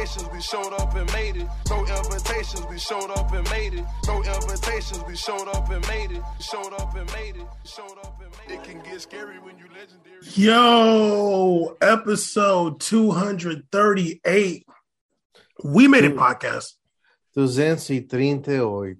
invitations, we showed up and made it. No invitations, we showed up and made it. No invitations, we showed up and made it. Showed up and made it. Showed up and made it. It can get scary when you legendary. Yo, episode 238. We made it podcast. 238.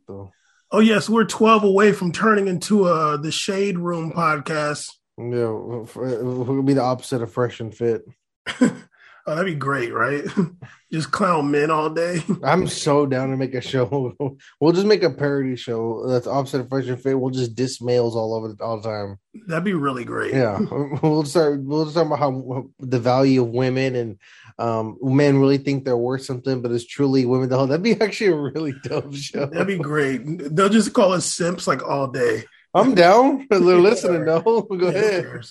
Oh, yes, we're 12 away from turning into uh, the Shade Room podcast. Yeah, we'll be the opposite of fresh and fit. Oh, that'd be great, right? just clown men all day. I'm so down to make a show. We'll just make a parody show that's opposite of Fresh and Fit. We'll just diss males all over the, all the time. That'd be really great. Yeah, we'll start. We'll just talk about how the value of women and um, men really think they're worth something, but it's truly women. The whole that'd be actually a really dope show. That'd be great. They'll just call us simps like all day. I'm down. They're listening though. Go ahead.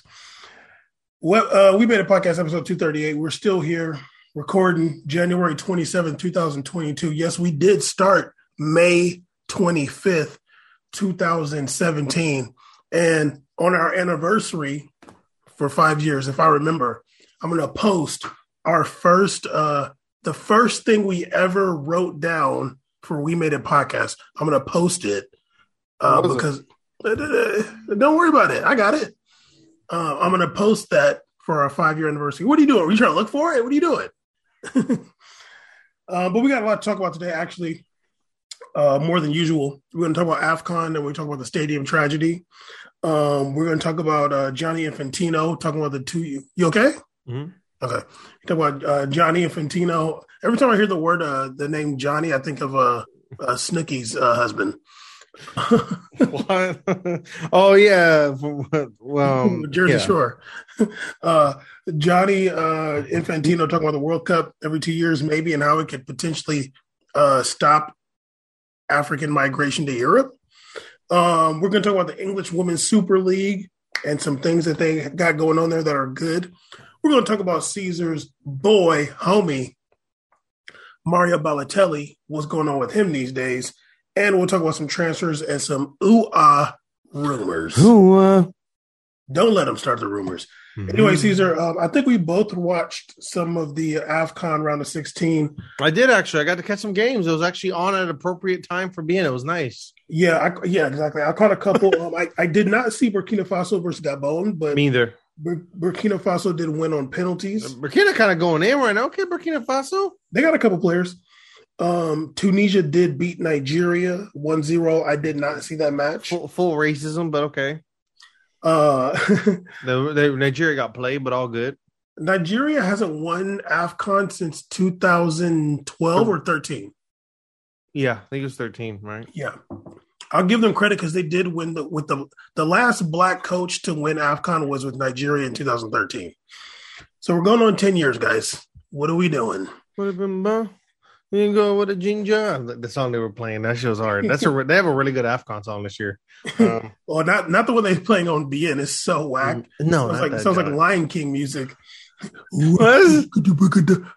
Well, uh, we made a podcast episode 238. We're still here recording January 27th, 2022. Yes, we did start May 25th, 2017. And on our anniversary for five years, if I remember, I'm going to post our first, uh, the first thing we ever wrote down for We Made a podcast. I'm going to post it uh, because it? don't worry about it. I got it. Uh, I'm going to post that for our five year anniversary. What are you doing? Are you trying to look for it? What are you doing? uh, but we got a lot to talk about today, actually, uh, more than usual. We're going to talk about AFCON and we talk about the stadium tragedy. Um, we're going to talk about uh, Gianni Infantino, talking about the two. You, you okay? Mm-hmm. Okay. Talk about uh, Gianni Infantino. Every time I hear the word, uh, the name Johnny, I think of uh, uh, Snooki's uh, husband. what? oh yeah, well, Jersey yeah. Shore. Uh, Johnny uh, Infantino talking about the World Cup every two years, maybe, and how it could potentially uh, stop African migration to Europe. Um, we're going to talk about the English Women's Super League and some things that they got going on there that are good. We're going to talk about Caesar's boy, homie, Mario Balotelli. What's going on with him these days? And we'll talk about some transfers and some ooh ah rumors. Who? Uh, Don't let them start the rumors. Mm-hmm. Anyway, Caesar, um, I think we both watched some of the AFCON round of 16. I did actually. I got to catch some games. It was actually on at an appropriate time for being. It was nice. Yeah, I, yeah, exactly. I caught a couple. um, I, I did not see Burkina Faso versus Gabon, but Me either. Bur- Burkina Faso did win on penalties. Burkina kind of going in right now. Okay, Burkina Faso. They got a couple players. Um, Tunisia did beat Nigeria 1 0. I did not see that match. Full, full racism, but okay. Uh, The, the Nigeria got played, but all good. Nigeria hasn't won AFCON since 2012 or 13. Yeah, I think it was thirteen, right? Yeah. I'll give them credit because they did win the with the the last black coach to win AFCON was with Nigeria in 2013. So we're going on 10 years, guys. What are we doing? Would have been you go with a ginger. The song they were playing that show's hard. That's a they have a really good Afcon song this year. Um, Well, not not the one they're playing on beIN. It's so whack. no, sounds like sounds like. Lion King music. What?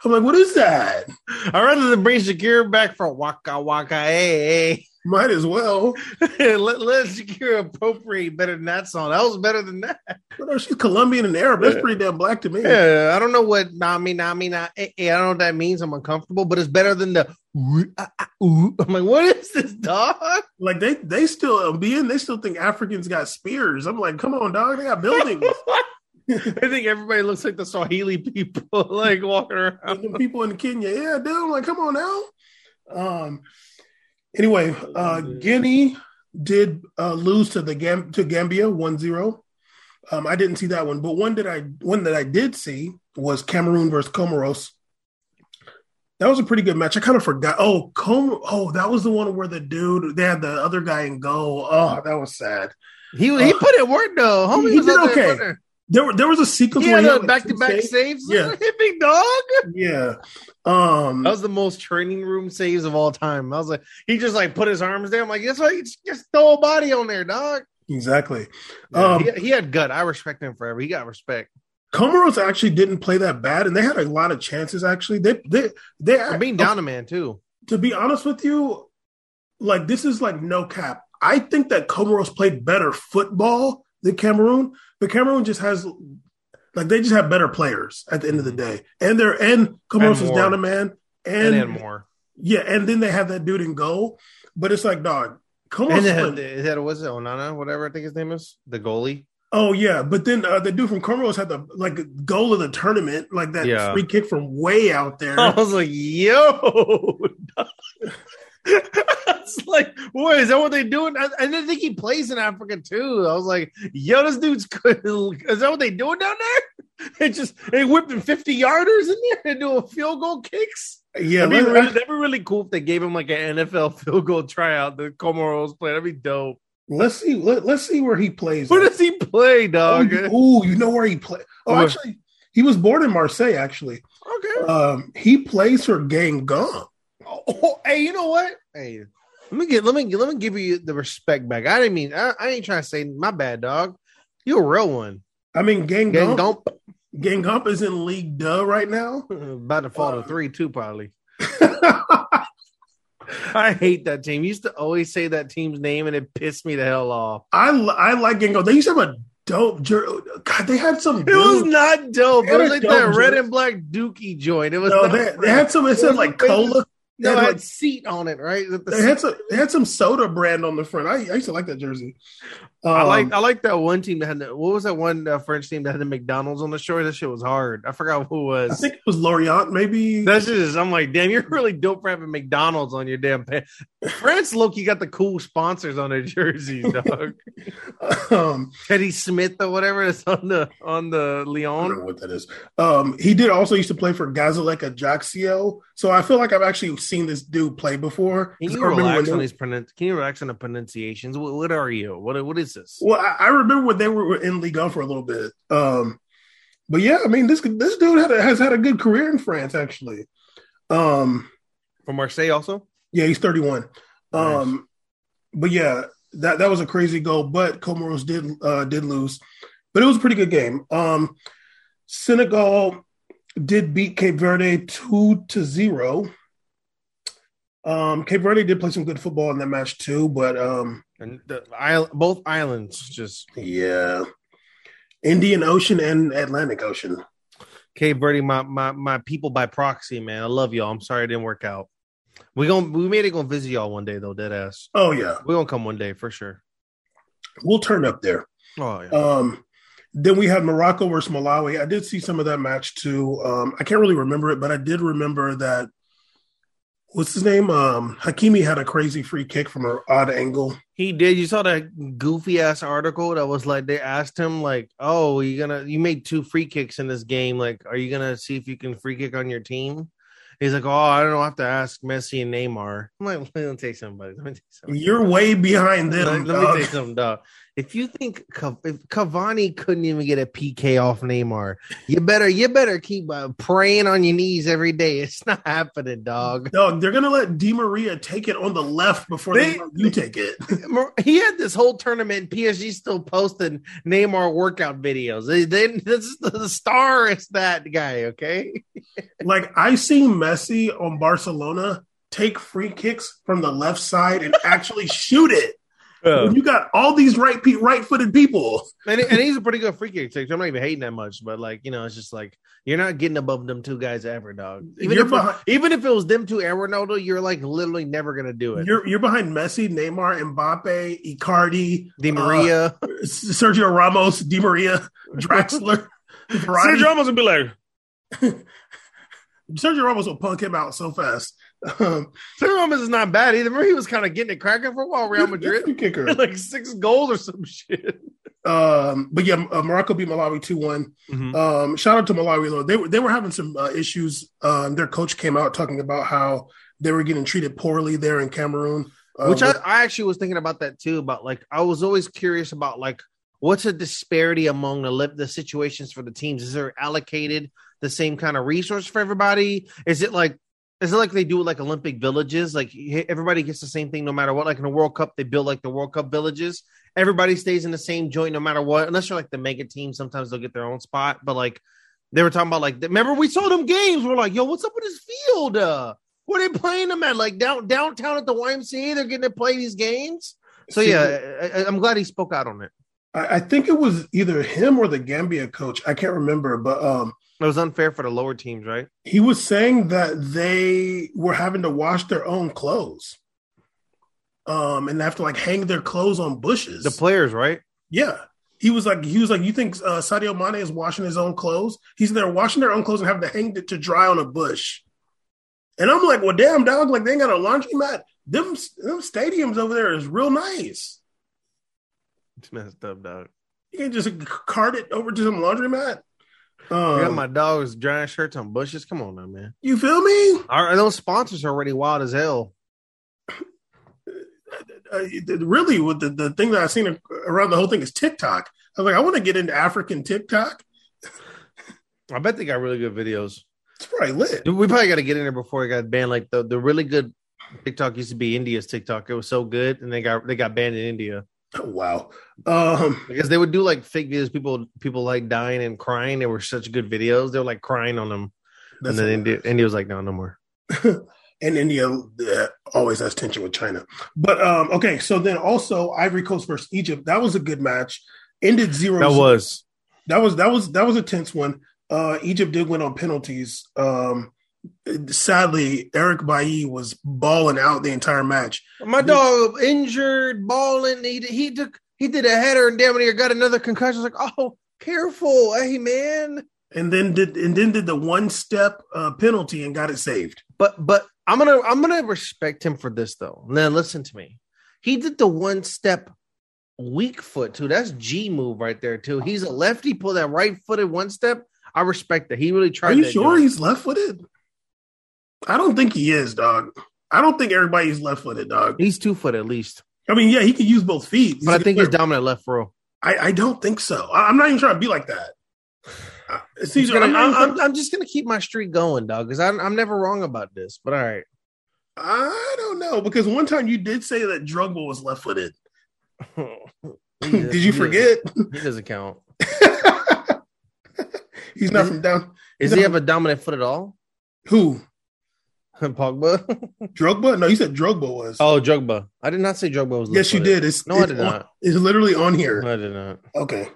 I'm like, what is that? I'd rather than bring Shakira back for Waka Waka. Hey, Might as well. let let Shakira appropriate better than that song. That was better than that. But no, she's Colombian and Arab. That's pretty damn black to me. Yeah, I don't know what nami nami na. eh, eh, I don't know what that means. I'm uncomfortable, but it's better than the. ooh, ah, ah, ooh. I'm like, what is this dog? Like they they still being they still think Africans got spears. I'm like, come on, dog. They got buildings. I think everybody looks like the Swahili people, like walking And around. the people in Kenya, yeah, dude. I'm like, come on now. Um. Anyway, uh, Guinea did uh, lose to the Gam- to Gambia 1-0. Um, I didn't see that one, but one that I one that I did see was Cameroon versus Comoros. That was a pretty good match. I kind of forgot. Oh, Com- Oh, that was the one where the dude they had the other guy in goal. Oh, that was sad. He he put it work though. Homie He was did out there okay. Putting- There, were- there was a sequence He where had he had, back to back saves. saves. Yeah. Big dog. Yeah. Um, That was the most training room saves of all time. I was like, he just like put his arms there. I'm like, that's why you just, just throw a body on there, dog. exactly. Yeah, Um, he, he had gut. I respect him forever. He got respect. Comoros actually didn't play that bad, and they had a lot of chances. Actually, they they they I'm being down a man too. to be honest with you, like this is like no cap. I think that Comoros played better football than Cameroon, but Cameroon just has like they just have better players at the end of the day, and they're and Comoros is down a man. and, and, more. yeah, and then they have that dude in goal. But it's like, dog, come on. And then Flynn. is that was it Onana, whatever I think his name is, the goalie. Oh yeah, but then uh, the dude from Comoros had the like goal of the tournament, like that Yeah. free kick from way out there. I was like, yo. it's like, what is that? What they doing? I, I didn't think he plays in Africa too. I was like, yo, this dude's good. Is that what they doing down there? They just they whipping fifty yarders in there and doing field goal kicks. yeah, That'd be, really, that'd be really cool if they gave him like an NFL field goal tryout. The Comoros play. That'd be dope. let's see. Let, us see where he plays. Where does he play, Oh, dog? ooh, you know where he played? Oh, Where? actually, he was born in Marseille. Actually, Okay. um, he plays for Guingamp. Oh, oh, hey, you know what? Hey, let me get let me let me give you the respect back. I didn't mean I, I ain't trying to say my bad, dog. You're a real one. I mean, Gang Gang gump Guingamp is in Ligue Deux right now. about to fall Uh, to three too, probably. I hate that team. You used to always say that team's name and it pissed me the hell off. I I like Guingamp. They used to have a dope. God, they had some. It was not dope. It was like that red and black dookie joint. It was No, they, they had some. It said like cola. No, they it had, had seat on it, right? The- the They had some. They had some soda brand on the front. I, I used to like that jersey. I like Um, I like that one team that had the, what was that one uh, French team that had the McDonald's on the shore? That shit was hard. I forgot who it was. I think it was Lorient, maybe. That's just I'm like, damn, you're really dope for having McDonald's on your damn pants. France Loki got the cool sponsors on their jerseys, dog. um, Teddy Smith or whatever is on the on the I don't know what that is. Um, he did also used to play for Gazélec Ajaccio. So I feel like I've actually seen this dude play before. Can you relax on these pronunci- Can you relax on the pronunciations? What, what are you? What what is Well, I, I remember when they were in Ligue 1 for a little bit. Um, but yeah, I mean this this dude had a, has had a good career in France actually. Um, From Marseille also? yeah, he's 31. Um, but yeah, that that was a crazy goal. But Comoros did uh, did lose, but it was a pretty good game. Um, Senegal did beat Cape Verde two to zero. Um, Cape Verde did play some good football in that match too, but um, And the island, both islands just yeah, Indian Ocean and Atlantic Ocean. Cape Verde, my my my people by proxy, man. I love y'all. I'm sorry it didn't work out. We gonna we made it gonna visit y'all one day though, dead ass. Oh yeah, We're gonna come one day for sure. we'll turn up there. Oh yeah. Um, then we had Morocco versus Malawi. I did see some of that match too. Um, I can't really remember it, but I did remember that. What's his name? Um, Hakimi had a crazy free kick from an odd angle. He did. You saw that goofy ass article that was like they asked him like, "Oh, you gonna you made two free kicks in this game? Like, are you gonna see if you can free kick on your team?" He's like, "Oh, I don't know. I have to ask Messi and Neymar." I'm like, "Let me something, buddy. Let me you something. You're way behind them. Let, let me dog. tell you something, dog. If you think if Cavani couldn't even get a PK off Neymar, you better you better keep uh, praying on your knees every day. It's not happening, dog. Dog, they're gonna let Di Maria take it on the left before they, They- you take it. He had this whole tournament. PSG still posting Neymar workout videos. They, they, this is the star is that guy. Okay, like I seen Messi on Barcelona take free kicks from the left side and actually shoot it. When you got all these right pe- right footed people. and, and he's a pretty good free kick taker. I'm not even hating that much, but like you know, it's just like you're not getting above them two guys ever, dog. Even You're if behind- even if it was them two and Ronaldo, you're like literally never gonna do it. You're you're behind Messi, Neymar, Mbappe, Icardi, Di Maria. uh, Sergio Ramos, Di Maria, Draxler, Sergio Ramos would be like, Sergio Ramos will punk him out so fast. Um, Sergio Ramos is not bad either. Remember he was kind of getting it cracking for a while, Real Madrid. good kicker. like six goals or some shit. Um, but yeah, uh, Morocco beat Malawi two one. Um, shout out to Malawi though. They were they were having some uh, issues. Um, their coach came out talking about how they were getting treated poorly there in Cameroon. Uh, Which I, with- I actually was thinking about that too. About like I was always curious about like what's a disparity among the the situations for the teams? Is there allocated the same kind of resource for everybody? Is it like is it like they do like Olympic villages? Like everybody gets the same thing no matter what. Like in the World Cup, they build like the World Cup villages. Everybody stays in the same joint no matter what. Unless you're like the mega team, sometimes they'll get their own spot. But like they were talking about like remember we saw them games. We're like, yo, what's up with this field? Uh, where they playing them at? Like down downtown at the YMCA, they're getting to play these games. So yeah, I, I'm glad he spoke out on it. I, I think it was either him or the Gambia coach. I can't remember, but um, It was unfair for the lower teams, right? he was saying that they were having to wash their own clothes. Um, and they have to like hang their clothes on bushes. The players, right? Yeah. He was like, he was like, you think uh, Sadio Mane is washing his own clothes? He's there washing their own clothes and having to hang it to dry on a bush. And I'm like, well, damn, dog, like they ain't got a laundromat. Them, them stadiums over there is real nice. It's messed up, dog. You can just cart it over to some laundromat. I got Um, my dogs drying shirts on bushes. Come on now, man. you feel me? Our, those sponsors are already wild as hell. uh, really with the, the thing that I've seen around the whole thing is TikTok. I was like, I want to get into African TikTok. I bet they got really good videos. It's probably lit. We probably got to get in there before it got banned. Like the, the really good TikTok used to be India's TikTok. It was so good, and they got they got banned in India Oh, wow. Um, because they would do like fake videos. People people like dying and crying. They were such good videos. They were like crying on them, and then India India was like, no, no more. and India uh, always has tension with China. But um, okay, so then also Ivory Coast versus Egypt. That was a good match. Ended zero. That was that was that was that was a tense one. Uh, Egypt did win on penalties. Um, sadly, Eric Bailly was balling out the entire match. my dog injured, balling. He he took he did a header and damn near got another concussion. I was like, oh, careful, hey man. and then did and then did the one step uh, penalty and got it saved. But but I'm gonna I'm gonna respect him for this though. Now listen to me. He did the one step weak foot too. That's G move right there too. He's a lefty. Pull that right footed one step. I respect that. He really tried. Are you sure joint. he's left footed? I don't think he is, dog. I don't think everybody's left footed, dog. He's two foot at least. I mean, yeah, he can use both feet, But I think he's dominant left row. I, I don't think so. I, am not even trying to be like that. Uh, I'm, gonna- I'm even I'm- I'm just gonna keep my streak going, dog, because I'm, I'm never wrong about this. But all right. I don't know because one time you did say that Drogba was left footed. Did you he forget? doesn't- He doesn't count. he's not from down. Is No. he have a dominant foot at all? Who? Pogba? Drogba? No, you said Drogba was. oh, Jugba. I did not say Jugba was. yes, you did. It's, No, I did on- not. It's literally on here. I did not. Okay.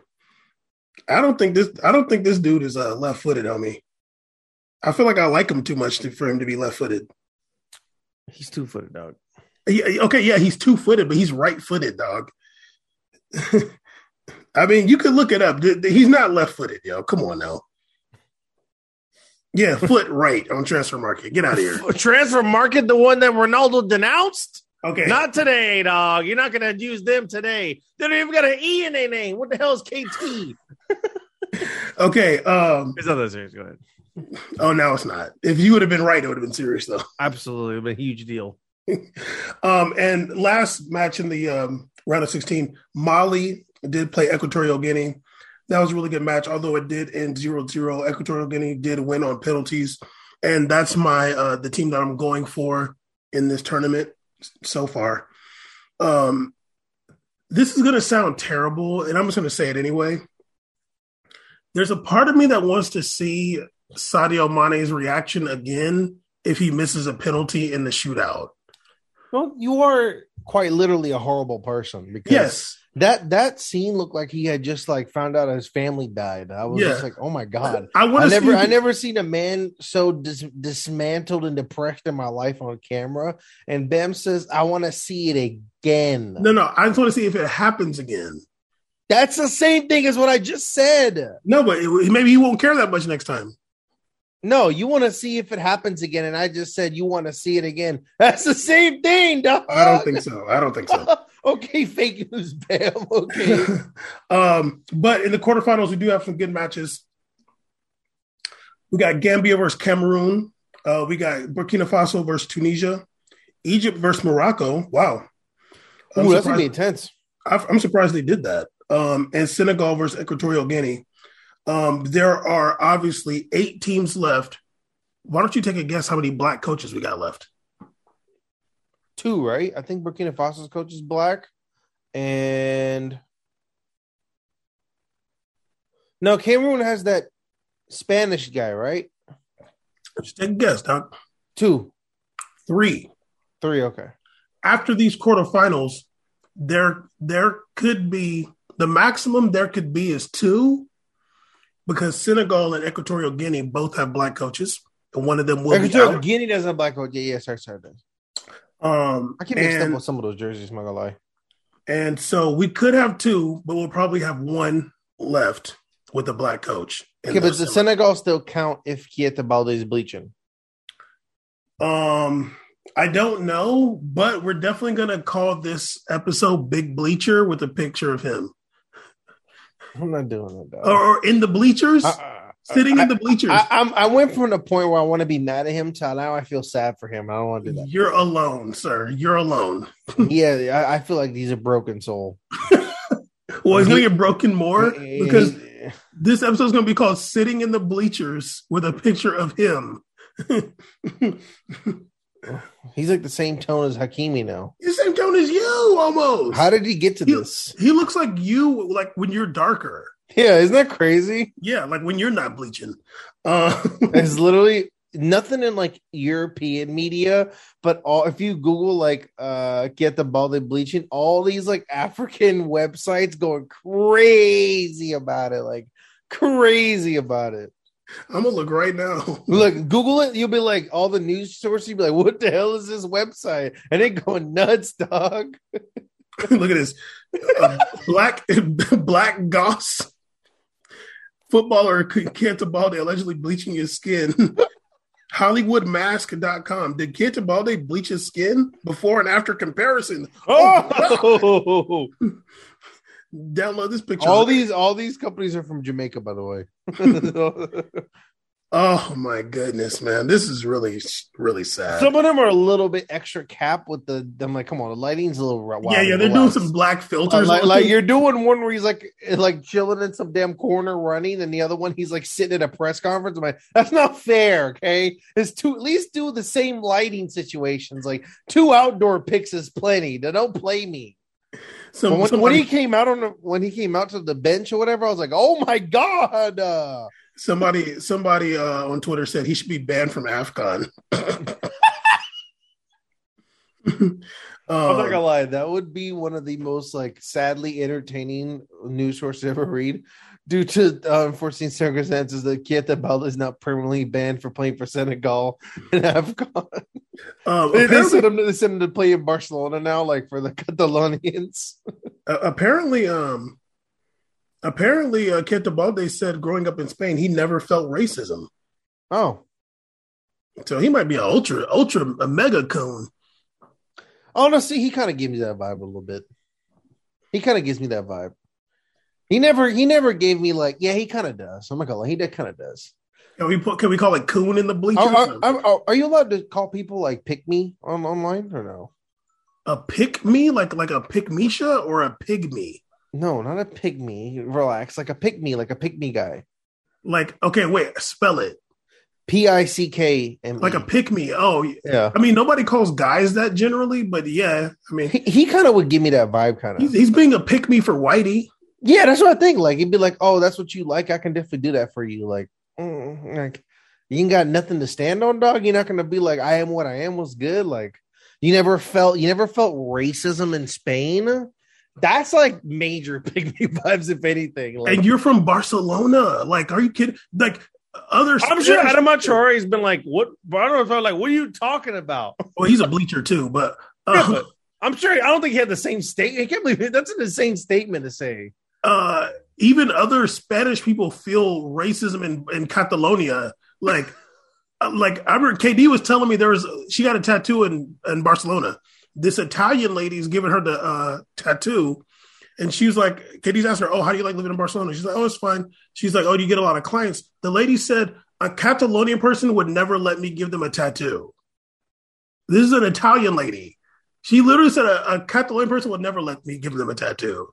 I don't think this. I don't think this dude is uh, left footed on me. I feel like I like him too much to, for him to be left footed. He's two footed, dog. Yeah, okay, yeah, he's two footed, but he's right footed, dog. I mean, you could look it up. He's not left footed, yo. Come on now. Yeah, foot right on Transfermarkt. Get out of here. Transfermarkt, the one that Ronaldo denounced? Okay. Not today, dog. You're not going to use them today. They don't even got an E in their name. What the hell is KT? okay. Um. It's not that serious. Go ahead. Oh, no, it's not. If you would have been right, it would have been serious though. Absolutely. But a huge deal. Um. And last match in the um, round of sixteen, Mali did play Equatorial Guinea. That was a really good match, although it did end 0-0. Equatorial Guinea did win on penalties, and that's my uh, the team that I'm going for in this tournament so far. Um, this is going to sound terrible, and I'm just going to say it anyway. There's a part of me that wants to see Sadio Mane's reaction again if he misses a penalty in the shootout. Well, you are quite literally a horrible person because Yes, that that scene looked like he had just like found out his family died. I was Yeah. just like, oh my god. I I never, see. I never seen a man so dis- dismantled and depressed in my life on camera. And Bam says, "I want to see it again." No, no, I just want to see if it happens again. That's the same thing as what I just said. No, but it, maybe he won't care that much next time. No, you want to see if it happens again, and I just said you want to see it again. That's the same thing, dog. I don't think so. I don't think so. okay, fake news, Bam. Okay. um, but in the quarterfinals, we do have some good matches. We got Gambia versus Cameroon. Uh, we got Burkina Faso versus Tunisia. Egypt versus Morocco. Wow. I'm Ooh, that's gonna be intense. I- I'm surprised they did that. Um, and Senegal versus Equatorial Guinea. Um, there are obviously eight teams left. Why don't you take a guess how many black coaches we got left? Two, right? I think Burkina Faso's coach is black, and no, Cameroon has that Spanish guy, right? Just take a guess, Doc. Two, Three. three. Okay. after these quarterfinals, there there could be the maximum there could be is two, because Senegal and Equatorial Guinea both have black coaches, and one of them will be Equatorial. Guinea doesn't have black coach. Yeah, yeah, sorry, sorry. Um, I keep mixed up with some of those jerseys. I'm not gonna lie. and so we could have two, but we'll probably have one left with a black coach. Okay, but the. Senegal still count if Keita Balde is bleaching. Um, I don't know, but we're definitely gonna call this episode "Big Bleacher" with a picture of him, I'm not doing it. Though. or, or in the bleachers, I, sitting I- in the bleachers. I, I'm, I went from the point where I want to be mad at him to now I feel sad for him. I don't want to do that. You're alone, sir. You're alone. yeah, I, I feel like he's a broken soul. Well, he's gonna get broken more because this episode is gonna be called "Sitting in the Bleachers" with a picture of him. he's like the same tone as Hakimi now. the same tone as you, almost. How did he get to he, this? he looks like you, like when you're darker. Yeah, isn't that crazy? Yeah, like when you're not bleaching. Uh, It's literally nothing in like European media, but all if you Google like uh Keita Balde bleaching, all these like African websites going crazy about it, like crazy about it. I'm gonna look right now. Look, Google it, you'll be like all the news sources, you'll be like, what the hell is this website? And it going nuts, dog. look at this Uh, black black goss footballer Cantabalde allegedly bleaching his skin. HollywoodMask.com. Did Cantabalde bleach his skin before and after comparison? Oh, Download this picture. all these all these companies are from Jamaica, by the way. Oh my goodness, man! This is really, really sad. Some of them are a little bit extra cap with the. I'm like, come on, the lighting's a little wild. yeah, yeah, they're doing some black filters. Uh, like, like you're doing one where he's like like chilling in some damn corner running, and the other one he's like sitting at a press conference. I'm like, that's not fair. Okay, it's two at least do the same lighting situations. Like two outdoor pics is plenty. Now, Don't play me. But when, when he came out on the when he came out to the bench or whatever, I was like, oh my god. Uh, somebody, somebody uh, on Twitter said he should be banned from Afcon. I'm not Um, gonna lie, that would be one of the most like sadly entertaining news sources ever read, due to uh, unforeseen circumstances that Keita Balde is not permanently banned for playing for Senegal and AFCON. um, They, they sent him to, they sent him to play in Barcelona now, like for the Catalonians. uh, apparently, um, apparently, uh, Cantabalde said growing up in Spain, he never felt racism. Oh, So he might be an ultra, ultra, a mega coon. honestly, he kind of gives me that vibe a little bit. He kind of gives me that vibe. He never, he never gave me like, yeah, he kind of does. I'm not gonna lie, he kind of does. Can we put? Can we call it coon in the bleachers? Are, are, are, are you allowed to call people like pick me on online or no? a pick me, like like a pick Misha or a pygmy? No, not a pygmy. Relax, like a pick me, like a pick me guy. Like okay, wait, spell it. P I C K M. Like a pick me. Oh, yeah. I mean nobody calls guys that generally, but yeah, I mean He, he kind of would give me that vibe, kind he's, of. he's being a pick me for Whitey. Yeah, that's what I think. Like he'd be like, "Oh, that's what you like. I can definitely do that for you." Like, mm, like you ain't got nothing to stand on, dog. You're not gonna be like, "I am what I am." Was good. Like you never felt you never felt racism in Spain. That's like major pygmy vibes, if anything. Like, And you're from Barcelona. Like, are you kidding? Like other I'm sure Spanish- Adama Traore's been like, what? But I don't know. Like, what are you talking about? Well, he's a bleacher too, but, uh, Yeah, but I'm sure. I don't think he had the same state. I can't believe it. that's an insane statement to say. Uh, even other Spanish people feel racism in, in Catalonia. Like, uh, like I remember KD was telling me there was she got a tattoo in in Barcelona. This Italian lady's giving her the uh, tattoo, and she was like, KD's asked her, "Oh, how do you like living in Barcelona?" She's like, "Oh, it's fine." She's like, "Oh, do you get a lot of clients?" The lady said, "A Catalonian person would never let me give them a tattoo." This is an Italian lady. She literally said a, a Catalonian person would never let me give them a tattoo.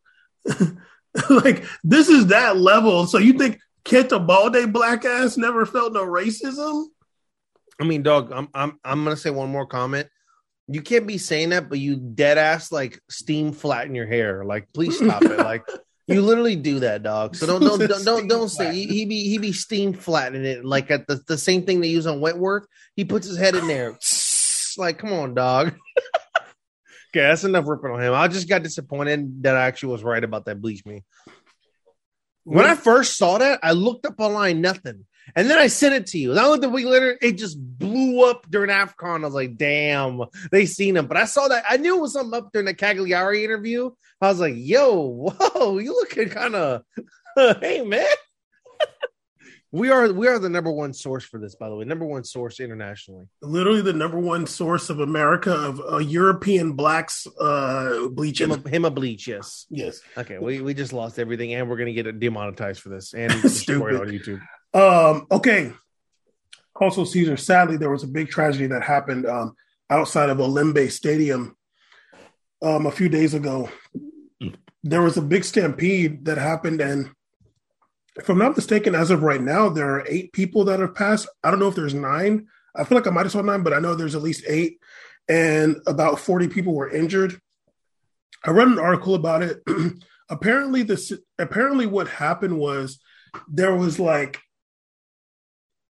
like this is that level. So you think Kenta Balde black ass never felt no racism? I mean, dog, I'm I'm I'm gonna say one more comment. You can't be saying that, but you dead ass like steam flatten your hair. Like, please stop it. Like, you literally do that, dog. So don't don't don't don't, don't say he, he be he be steam flattening it like at the, the same thing they use on Wentworth. He puts his head in there. Like, come on, dog. Okay, that's enough ripping on him. I just got disappointed that I actually was right about that bleach me. When I first saw that, I looked up online, nothing. And then I sent it to you. And I looked a week later, it just blew up during AFCON. I was like, damn, they seen him. But I saw that. I knew it was something up during the Cagliari interview. I was like, yo, whoa, you looking kind of, hey, man. We are we are the number one source for this, by the way. Number one source internationally. literally the number one source of America of uh, European blacks uh, bleaching. Him a, him a bleach, yes. Yes. Okay, we, we just lost everything, and we're gonna get it demonetized for this and destroyed on YouTube. Um, okay. Also, Caesar, sadly, there was a big tragedy that happened um, outside of Olembe Stadium um, a few days ago. There was a big stampede that happened, and if I'm not mistaken, as of right now, there are eight people that have passed. I don't know if there's nine. I feel like I might have saw nine, but I know there's at least eight, and about 40 people were injured. I read an article about it. apparently, this apparently what happened was there was like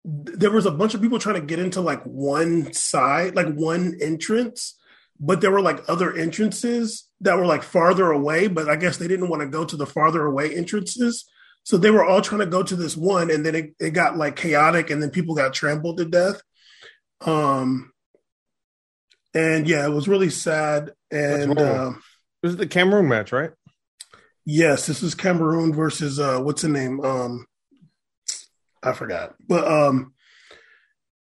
there was a bunch of people trying to get into like one side, like one entrance, but there were like other entrances that were like farther away, but I guess they didn't want to go to the farther away entrances. So they were all trying to go to this one, and then it, it got like chaotic, and then people got trampled to death. Um, and yeah, it was really sad. And um, This is the Cameroon match, right? Yes, this is Cameroon versus uh what's the name? Um I forgot. But um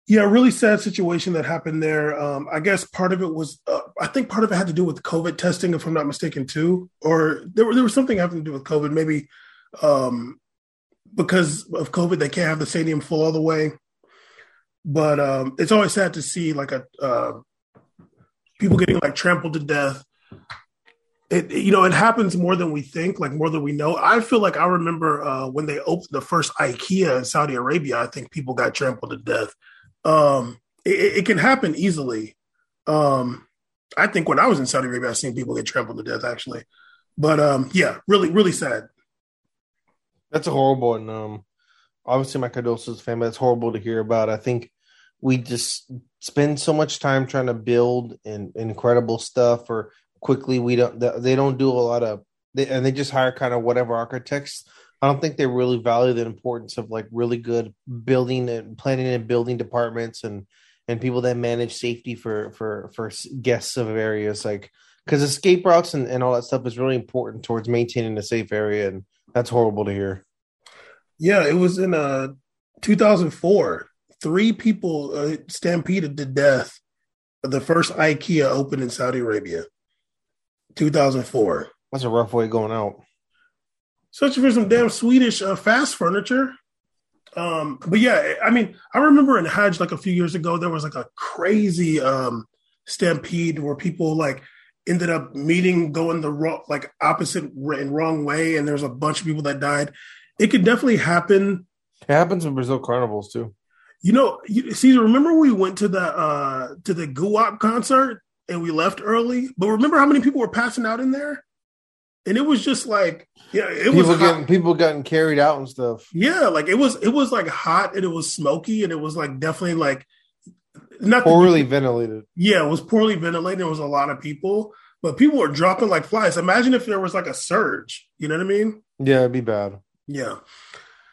yeah, really sad situation that happened there. Um I guess part of it was uh, I think part of it had to do with COVID testing if I'm not mistaken too or there were there was something having to do with COVID maybe um because of COVID they can't have the stadium full all the way. But um it's always sad to see like a uh people getting like trampled to death. It you know it happens more than we think like more than we know. I feel like i remember uh when they opened the first ikea in saudi arabia i think people got trampled to death. Um it, it can happen easily. Um i think when i was in saudi arabia i've seen people get trampled to death actually. But um yeah really really sad That's horrible and um obviously my condolences the family. That's horrible to hear about. I think we just spend so much time trying to build in, incredible stuff or quickly we don't they don't do a lot of they, and they just hire kind of whatever architects. I don't think they really value the importance of like really good building and planning and building departments and and people that manage safety for for for guests of areas like because escape routes and, and all that stuff is really important towards maintaining a safe area and that's horrible to hear. yeah it was in uh 2004 three people uh, stampeded to death the first ikea opened in saudi arabia 2004 That's a rough way going out. searching for some damn Swedish uh, fast furniture. Um, but yeah, I mean, I remember in Hajj like a few years ago, there was like a crazy um, stampede where people like ended up meeting going the wrong, like opposite and wrong way, and there's a bunch of people that died. It could definitely happen. It happens in Brazil carnivals too. You know, you, Caesar, remember we went to the uh, to the guap concert and we left early, but remember how many people were passing out in there? And it was just like, yeah, it was People hot. getting people getting carried out and stuff. Yeah, like it was it was like hot and it was smoky and it was like definitely like not Poorly ventilated. yeah, it was poorly ventilated. There was a lot of people, but people were dropping like flies. Imagine if there was like a surge. You know what I mean? Yeah, it'd be bad. Yeah.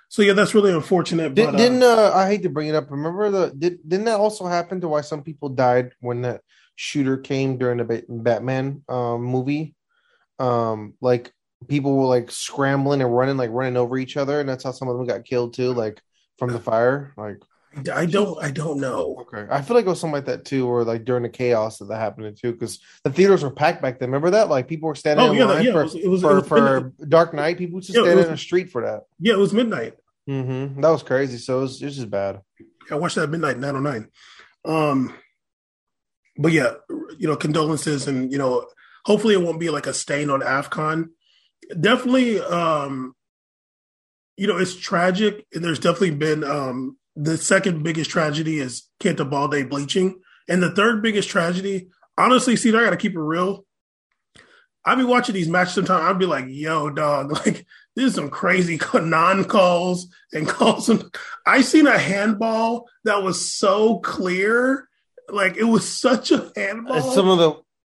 So yeah, that's really unfortunate. Did, But uh, didn't uh, I hate to bring it up? Remember the did didn't that also happen to why some people died when that shooter came during the Batman um, movie? Um, like people were like scrambling and running, like running over each other, and that's how some of them got killed too, like from the fire. Like I don't I don't know. okay, I feel like it was something like that too, or like during the chaos that that happened too, because the theaters were packed back then. Remember that? Like people were standing Oh in yeah, line yeah. for It was, it was, for, for. Dark Knight. People used to Yeah, it stand in the street for that. yeah, it was midnight. Mm-hmm. That was crazy. So it was, it was just bad. I watched that at midnight 909. Um but yeah, you know, condolences and you know, hopefully it won't be like a stain on AFCON. Definitely um you know, it's tragic and there's definitely been um the second biggest tragedy is Kenta Balde bleaching. And the third biggest tragedy, honestly, see, I gotta keep it real. I'd be watching these matches sometimes. I'd be like, yo, dog, like this is some crazy non calls and calls. I seen a handball that was so clear. Like it was such a handball. Some of the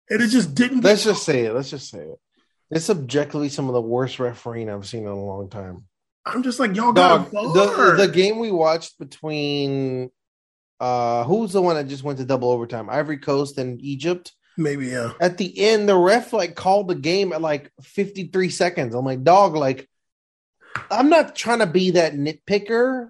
and it just didn't. Let's just say it. Let's just say it. It's objectively some of the worst refereeing I've seen in a long time. I'm just like y'all got Dog, the, the game we watched between uh who's the one that just went to double overtime? Ivory Coast and Egypt. Maybe yeah. At the end, the ref like called the game at like 53 seconds. I'm like, dog, like I'm not trying to be that nitpicker,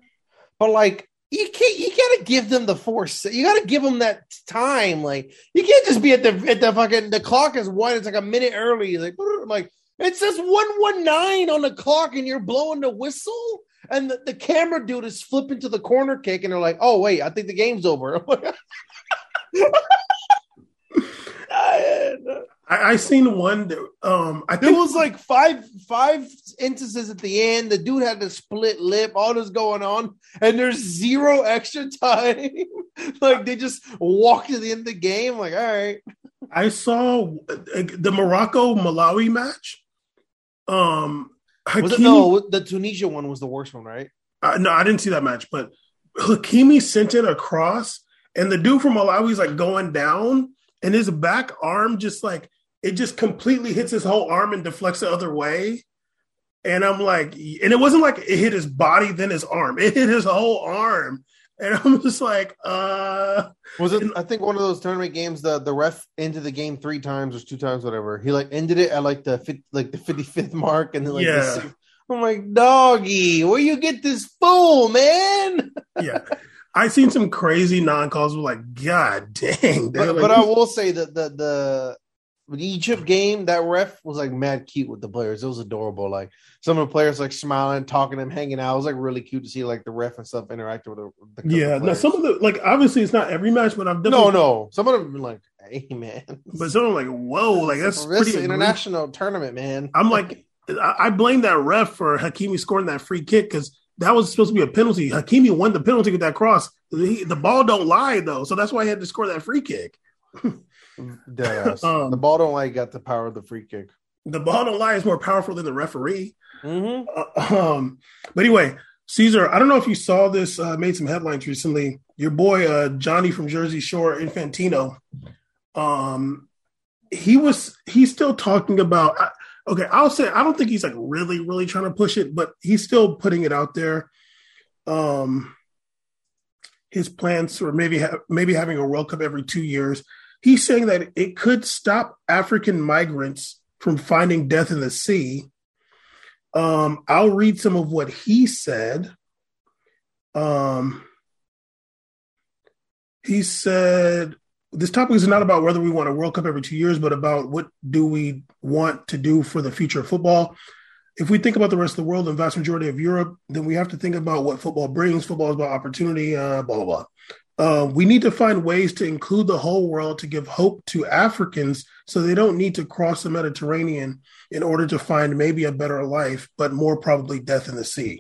but like you can't you gotta give them the force. You gotta give them that time. Like you can't just be at the at the fucking the clock is one. It's like a minute early. Like like it says one one nine on the clock, and you're blowing the whistle. And the, the camera dude is flipping to the corner kick, and they're like, "Oh wait, I think the game's over." I, I seen one. That, um, I think was like five five instances at the end. The dude had to split lip. All this going on, and there's zero extra time. like they just walked to the end of the game. Like, all right, I saw uh, the Morocco Malawi match. Um, was it no? The Tunisia one was the worst one, right? Uh, no, I didn't see that match, but Hakimi sent it across, and the dude from Malawi's like going down, and his back arm just like it just completely hits his whole arm and deflects the other way. And I'm like, and it wasn't like it hit his body, then his arm. It hit his whole arm. And I'm just like, uh Was it? I think one of those tournament games. The the ref ended the game three times or two times, whatever. He like ended it at like the fif- like the fifty fifth mark, and then like Yeah. I'm like, doggy, where you get this fool, man? yeah. I seen some crazy non-calls. Were like, God dang. But, like, but I will say that the the the Egypt game, that ref was like mad cute with the players. It was adorable. Like some of the players like smiling, talking to him, hanging out. It was like really cute to see like the ref and stuff interacting with the, the yeah. Now some of the like obviously it's not every match, but I've no, definitely no. no. Some of them been like, hey man, But some of them like, whoa, like that's this pretty international tournament, man. I'm like, I I blame that ref for Hakimi scoring that free kick because that was supposed to be a penalty. Hakimi won the penalty with that cross. He, the ball don't lie though, so that's why he had to score that free kick. Deadass. Um, the ball don't like got the power of the free kick. The ball don't lie is more powerful than the referee. Mm-hmm. Uh, um, but anyway, Caesar, I don't know if you saw this. Uh, made some headlines recently. Your boy uh, Johnny from Jersey Shore, Infantino. Um, he was he's still talking about. I, okay, I'll say I don't think he's like really really trying to push it, but he's still putting it out there. Um, his plans for maybe ha- maybe having a World Cup every two years. He's saying that it could stop African migrants from finding death in the sea. Um, I'll read some of what he said. Um, he said, This topic is not about whether we want a World Cup every two years, but about what do we want to do for the future of football. If we think about the rest of the world and vast majority of Europe, then we have to think about what football brings. Football is about opportunity, uh, blah, blah, blah. Uh, we need to find ways to include the whole world to give hope to Africans so they don't need to cross the Mediterranean in order to find maybe a better life, but more probably death in the sea.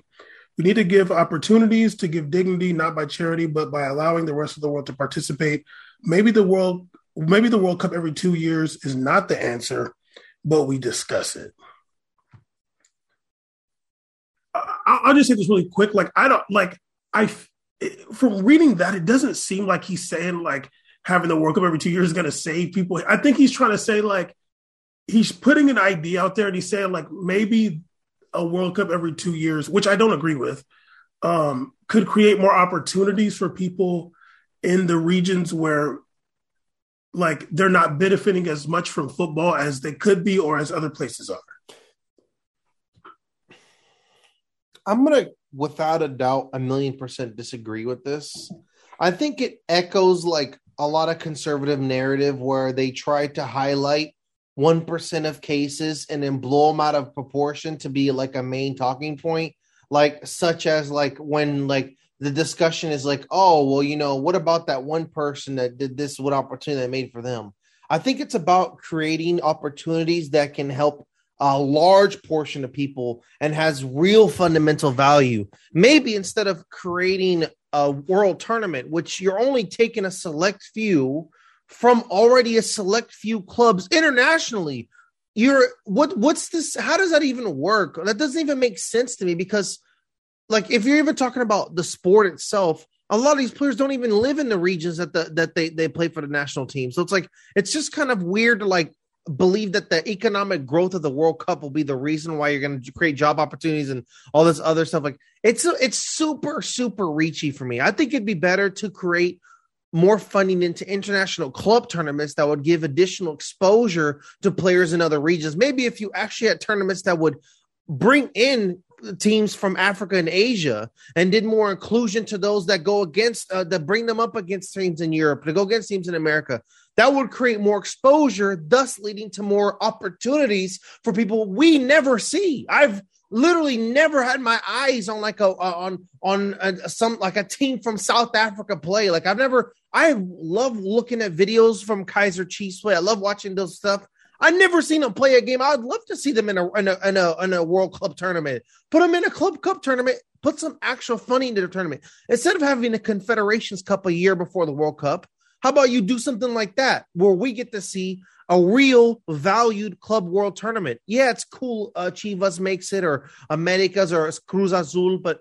We need to give opportunities to give dignity, not by charity, but by allowing the rest of the world to participate. Maybe the world, maybe the World Cup every two years is not the answer, but we discuss it. I'll just say this really quick. Like, I don't like, I, from reading that, it doesn't seem like he's saying like having the World Cup every two years is going to save people. I think he's trying to say like, he's putting an idea out there and he's saying like maybe a World Cup every two years, which I don't agree with, um, could create more opportunities for people in the regions where like they're not benefiting as much from football as they could be or as other places are. I'm gonna, without a doubt, a million percent disagree with this. I think it echoes like a lot of conservative narrative where they try to highlight one percent of cases and then blow them out of proportion to be like a main talking point, like such as like when like the discussion is like, oh well, you know, what about that one person that did this? What opportunity that made for them? I think it's about creating opportunities that can help a large portion of people and has real fundamental value. Maybe instead of creating a world tournament, which you're only taking a select few from already a select few clubs internationally, you're what what's this? How does that even work? That doesn't even make sense to me because like if you're even talking about the sport itself, a lot of these players don't even live in the regions that the that they they play for the national team. So it's like it's just kind of weird to like believe that the economic growth of the World Cup will be the reason why you're going to create job opportunities and all this other stuff. Like it's it's super super reachy for me. I think it'd be better to create more funding into international club tournaments that would give additional exposure to players in other regions. Maybe if you actually had tournaments that would bring in teams from Africa and Asia and did more inclusion to those that go against uh, that bring them up against teams in Europe to go against teams in America. That would create more exposure, thus leading to more opportunities for people we never see. I've literally never had my eyes on like a on on a, some like a team from South Africa play. Like I've never. I love looking at videos from Kaiser Chiefs play. I love watching those stuff. I've never seen them play a game. I'd love to see them in a, in a in a in a World Club tournament. Put them in a Club Cup tournament. Put some actual funny into the tournament instead of having a Confederations Cup a year before the World Cup. How about you do something like that where we get to see a real valued club world tournament? Yeah, it's cool. Uh, Chivas makes it or Americas or Cruz Azul, but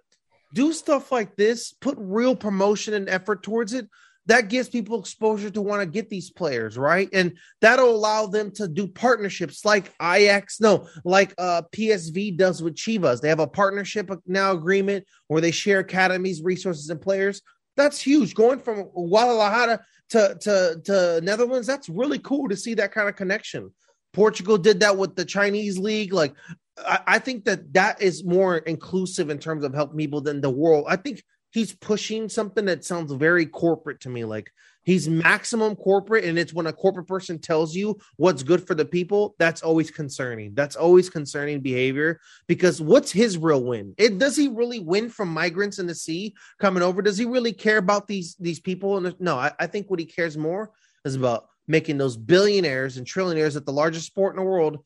do stuff like this. Put real promotion and effort towards it that gives people exposure to want to get these players, right? And that'll allow them to do partnerships like IX, no, like uh, PSV does with Chivas. They have a partnership now agreement where they share academies, resources, and players. That's huge. Going from Guadalajara to, to, to Netherlands, that's really cool to see that kind of connection. Portugal did that with the Chinese league. Like, I, I think that that is more inclusive in terms of helping people than the world. I think he's pushing something that sounds very corporate to me. Like he's maximum corporate, and it's when a corporate person tells you what's good for the people, that's always concerning. That's always concerning behavior because what's his real win? It does he really win from migrants in the sea coming over? Does he really care about these these people? And no, I, I think what he cares more is about making those billionaires and trillionaires at the largest sport in the world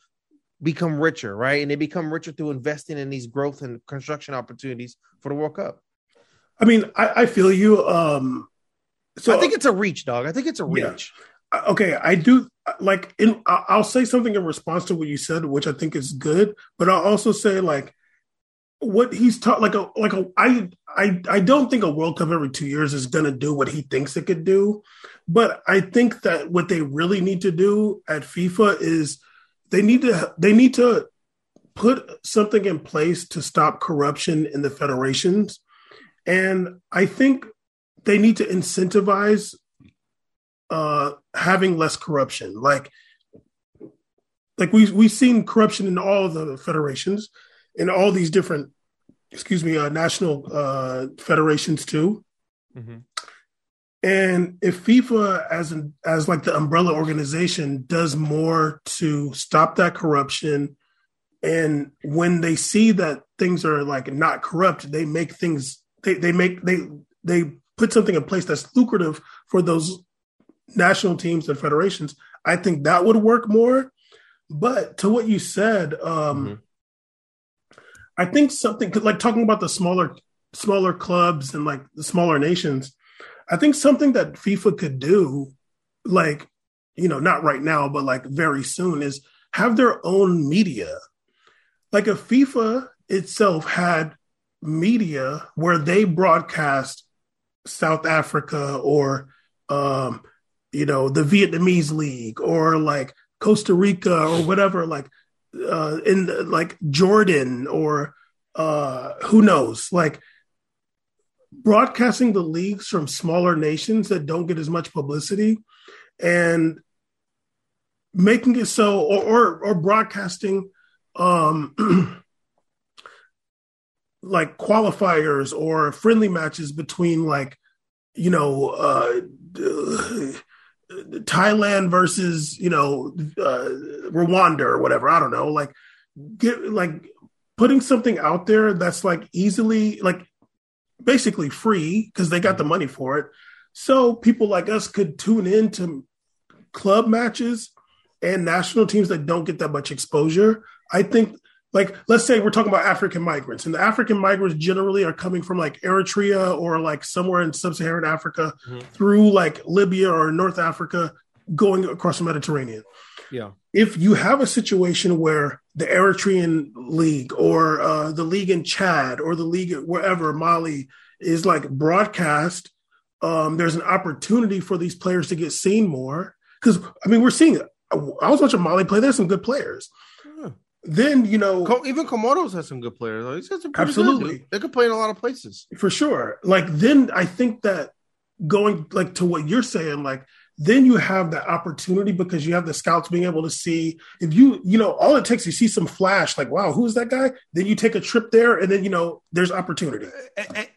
become richer, right? And they become richer through investing in these growth and construction opportunities for the World Cup. I mean, I, I feel you. Um, so I think it's a reach, dog. I think it's a reach. Yeah. Okay, I do uh, like. In I'll say something in response to what you said, which I think is good. But I'll also say like what he's taught. Like a like a I I I don't think a World Cup every two years is going to do what he thinks it could do. But I think that what they really need to do at FIFA is they need to they need to put something in place to stop corruption in the federations and I think they need to incentivize uh, having less corruption. Like, like we we've seen corruption in all the federations, in all these different, excuse me, uh, national uh, federations too. Mm-hmm. And if FIFA, as an, as like the umbrella organization, does more to stop that corruption, and when they see that things are like not corrupt, they make things they they make they they put something in place that's lucrative for those national teams and federations. I think that would work more. But to what you said, um, mm-hmm. I think something like talking about the smaller smaller clubs and like the smaller nations. I think something that FIFA could do, like you know, not right now, but like very soon, is have their own media. Like if FIFA itself had media where they broadcast South Africa or um, you know the Vietnamese league or like Costa Rica or whatever like uh, in like Jordan or uh, who knows? Like broadcasting the leagues from smaller nations that don't get as much publicity and making it so or or, or broadcasting um like qualifiers or friendly matches between like you know uh, Thailand versus you know uh, Rwanda or whatever. I don't know. Like get like putting something out there that's like easily like basically free because they got the money for it. So people like us could tune in to club matches and national teams that don't get that much exposure. I think like let's say we're talking about African migrants, and the African migrants generally are coming from like Eritrea or like somewhere in sub-Saharan Africa mm-hmm. through like Libya or North Africa, going across the Mediterranean. Yeah. If you have a situation where the Eritrean league or uh, the league in Chad or the league wherever Mali is like broadcast. Um, there's an opportunity for these players to get seen more because I mean we're seeing it. I was watching Mali play. There's some good players. Then you know even Comoros has some good players. though. He's got some Absolutely. good, they could play in a lot of places. for sure. Like then I think that going like to what you're saying, like then you have that opportunity because you have the scouts being able to see if you you know all it takes you see some flash like wow who's that guy then you take a trip there and then you know there's opportunity I- I-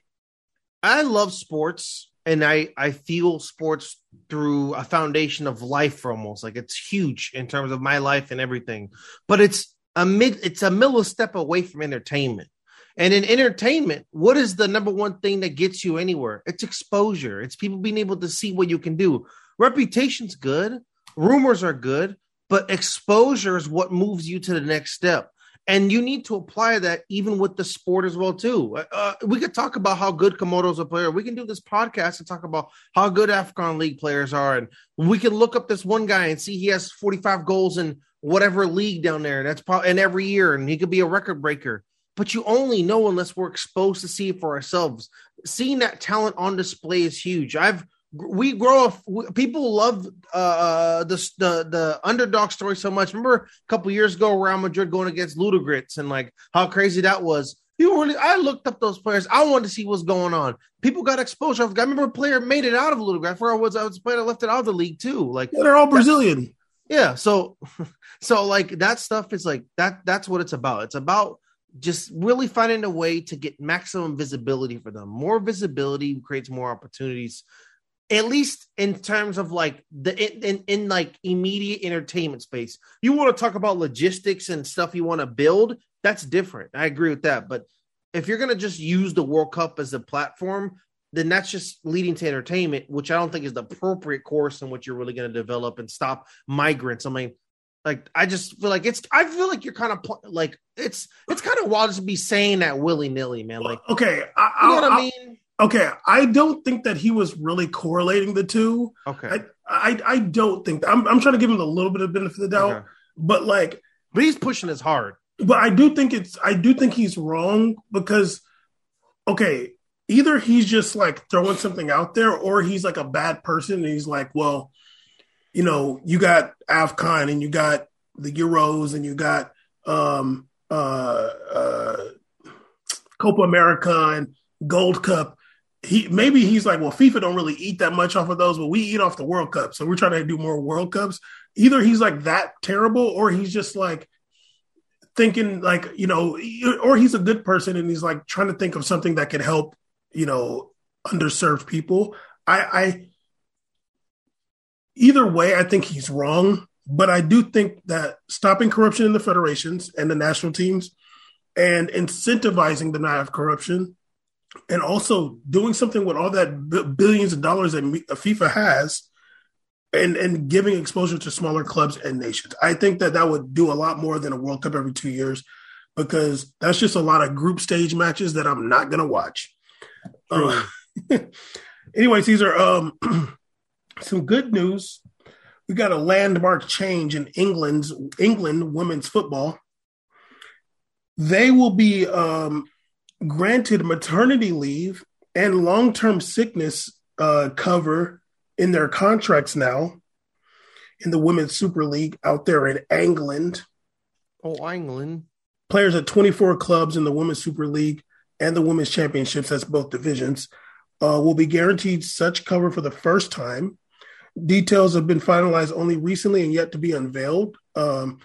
I love sports and I I feel sports through a foundation of life almost like it's huge in terms of my life and everything. But it's a mid it's a middle millistep away from entertainment. And in entertainment, what is the number one thing that gets you anywhere? It's exposure. It's people being able to see what you can do. Reputation's good, rumors are good, but exposure is what moves you to the next step and you need to apply that even with the sport as well too. Uh, we could talk about how good Komodo's a player. We can do this podcast and talk about how good Afghan League players are, and we can look up this one guy and see he has 45 goals in whatever league down there. That's probably and every year, and he could be a record breaker. But you only know unless we're exposed to see it for ourselves. Seeing that talent on display is huge. I've we grow up. People love uh, the the the underdog story so much. Remember a couple years ago, Real Madrid going against Ludogorets and like how crazy that was. You really, I looked up those players. I wanted to see what's going on. People got exposure. I remember a player made it out of Ludogorets. Where I was, I was a player that left it out of the league too. Like they're all brazilian yeah so so like that stuff is like that that's what it's about. It's about just really finding a way to get maximum visibility for them. More visibility creates more opportunities at least in terms of like the in, in, in like immediate entertainment space. You want to talk about logistics and stuff you want to build that's different. I agree with that but if you're going to just use the world cup as a platform then that's just leading to entertainment, which I don't think is the appropriate course in which you're really going to develop and stop migrants. I mean, like I just feel like it's. I feel like you're kind of like it's. It's kind of wild to be saying that willy nilly, man. Like okay I, you know what I I- mean? okay i don't think that he was really correlating the two Okay, i i, I don't think I'm, I'm trying to give him a little bit of benefit of the doubt Okay. but like but he's pushing as hard. but I do think it's I do think he's wrong because okay, either he's just like throwing something out there or he's like a bad person and he's like, well, you know, you got AFCON and you got the Euros and you got um uh uh Copa America and Gold Cup. He maybe he's like, well, FIFA don't really eat that much off of those, but we eat off the World Cup. So we're trying to do more World Cups. Either he's like that terrible or he's just like thinking like you know or he's a good person and he's like trying to think of something that could help you know underserved people i i either way i think he's wrong but i do think that stopping corruption in the federations and the national teams and incentivizing the not have corruption and also doing something with all that billions of dollars that fifa has and and giving exposure to smaller clubs and nations. I think that that would do a lot more than a World Cup every two years because that's just a lot of group stage matches that I'm not gonna watch. Uh, anyways, these are um, some good news. We got a landmark change in England's England women's football. They will be um, granted maternity leave and long term sickness uh, cover in their contracts now in the Women's Super League out there in England. Oh, England. Players at 24 clubs in the Women's Super League and the Women's Championships, that's both divisions, uh, will be guaranteed such cover for the first time. Details have been finalized only recently and yet to be unveiled, um,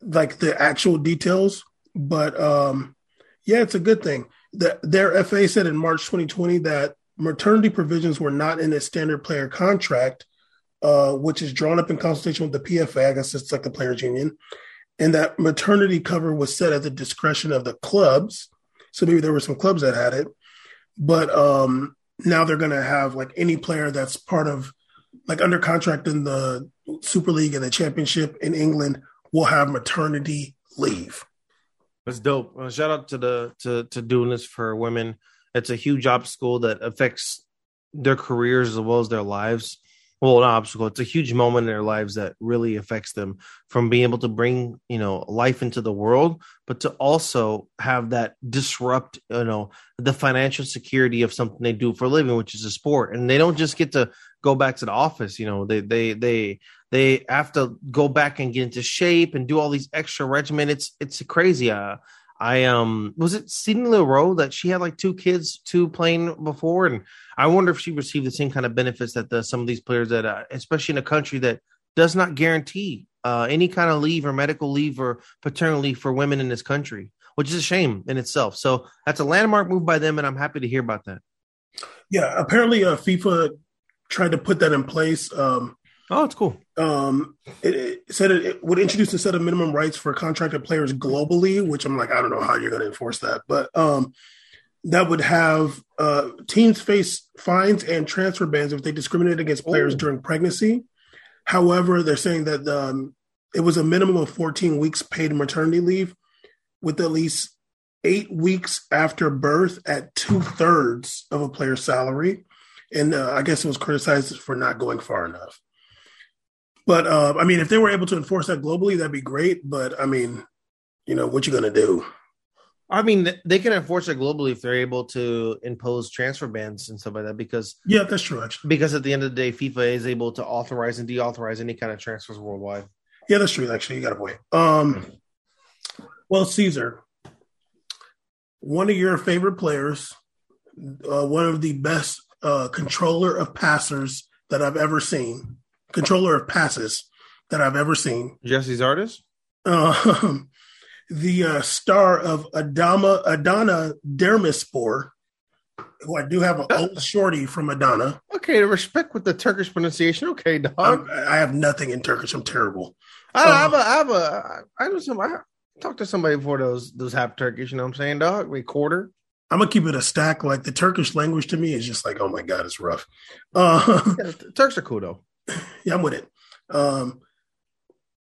like the actual details. But um, yeah, it's a good thing. The, their FA said in March 2020 that maternity provisions were not in a standard player contract, uh, which is drawn up in consultation with the PFA. I guess it's like the players' union, and that maternity cover was set at the discretion of the clubs. So maybe there were some clubs that had it, but um, now they're going to have like any player that's part of like under contract in the Super League and the Championship in England will have maternity leave. That's dope. Uh, shout out to the to to doing this for women. It's a huge obstacle that affects their careers as well as their lives. Well, an obstacle. It's a huge moment in their lives that really affects them from being able to bring, you know, life into the world, but to also have that disrupt, you know, the financial security of something they do for a living, which is a sport. And they don't just get to go back to the office, you know, they they they they have to go back and get into shape and do all these extra regimen. It's it's crazy. Uh, I um was it Sydney Leroux that she had like two kids, two playing before, and I wonder if she received the same kind of benefits that the, some of these players that, uh, especially in a country that does not guarantee uh, any kind of leave or medical leave or paternal leave for women in this country, which is a shame in itself. So that's a landmark move by them, and I'm happy to hear about that. Yeah, apparently uh, FIFA tried to put that in place. Um, Oh, it's cool. Um, it, it said it, it, would introduce a set of minimum rights for contracted players globally, which I'm like, I don't know how you're going to enforce that, but um, that would have uh, teams face fines and transfer bans if they discriminate against players Ooh. during pregnancy. However, they're saying that um, it was a minimum of 14 weeks paid maternity leave, with at least eight weeks after birth at two thirds of a player's salary. And uh, I guess it was criticized for not going far enough. But uh, I mean, if they were able to enforce that globally, that'd be great. But I mean, you know, what you gonna do? I mean, they can enforce it globally if they're able to impose transfer bans and stuff like that. Because yeah, that's true. Actually, because at the end of the day, FIFA is able to authorize and deauthorize any kind of transfers worldwide. Yeah, that's true. Actually, you got a point. Um, well, Caesar, one of your favorite players, uh, one of the best uh, controller of passers that I've ever seen, controller of passes that I've ever seen. Jesse's artist? Um, the uh, star of Adama Adana Demirspor, who I do have an old shorty from Adana. Okay, the respect with the Turkish pronunciation. Okay, dog. I'm, i have nothing in Turkish. I'm terrible. I, uh, I have a, I have a, I know some. I talked to somebody before those those half Turkish. You know what I'm saying, dog? We quarter. I'm gonna keep it a stack. Like the Turkish language to me is just like, oh my god, it's rough. Uh, yeah, Turks are cool though yeah, I'm with it. Um,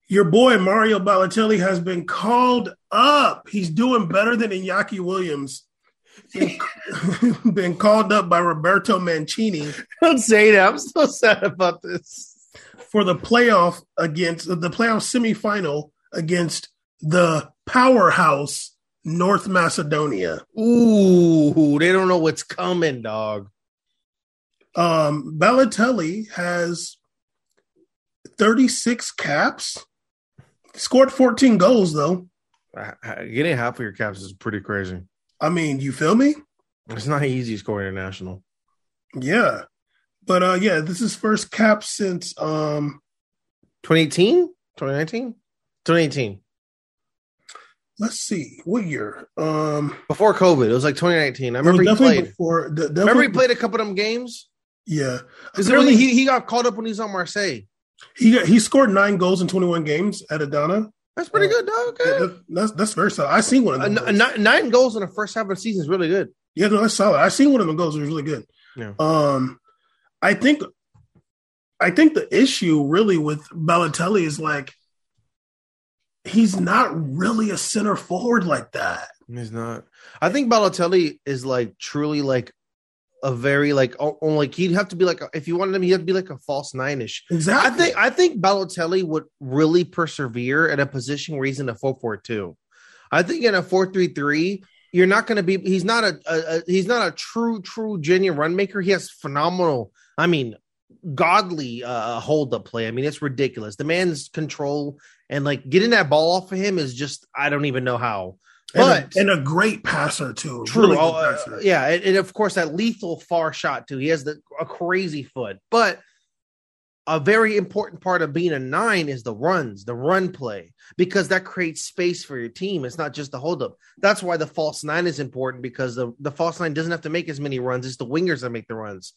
your boy Mario Balotelli has been called up. He's doing better than Iñaki Williams. Been, been called up by Roberto Mancini. Don't say that. I'm so sad about this. For the playoff against the playoff semifinal against the powerhouse North Macedonia. Ooh, they don't know what's coming, dog. Um, Balotelli has 36 caps. Scored 14 goals though. Getting half of your caps is pretty crazy. I mean, you feel me? It's not easy scoring international. Yeah. But uh yeah, this is first cap since um 2018? 2019? 2018. Let's see. What year? Um before COVID. It was like 2019. I remember he played before the, remember he played a couple of them games? Yeah. Because really he, he got caught up when he was on Marseille. He got, he scored nine goals in 21 games at Adana. That's pretty uh, good, dog. Okay. That, that's that's very solid. I seen one of them. Uh, n- nine goals in the first half of the season is really good. Yeah, no, that's solid. I seen one of them goals. It was really good. Yeah. Um, I think, I think the issue really with Balotelli is like he's not really a center forward like that. He's not. I think Balotelli is like truly like a very like oh, like he'd have to be like if you wanted him, he'd have to be like a false nine ish. Exactly. I think I think Balotelli would really persevere in a position where he's in a four four two. I think in a four three three, you're not going to be. He's not a, a, a, he's not a true true genuine run maker. He has phenomenal. I mean, godly uh hold up play. I mean, it's ridiculous. The man's control and like getting that ball off of him is just I don't even know how but and a, and a great passer too. True. Really uh, yeah, and, and, of course that lethal far shot too. He has the a crazy foot, but a very important part of being a nine is the runs, the run play, because that creates space for your team. It's not just the hold up. That's why the false nine is important because the, the false nine doesn't have to make as many runs. It's the wingers that make the runs.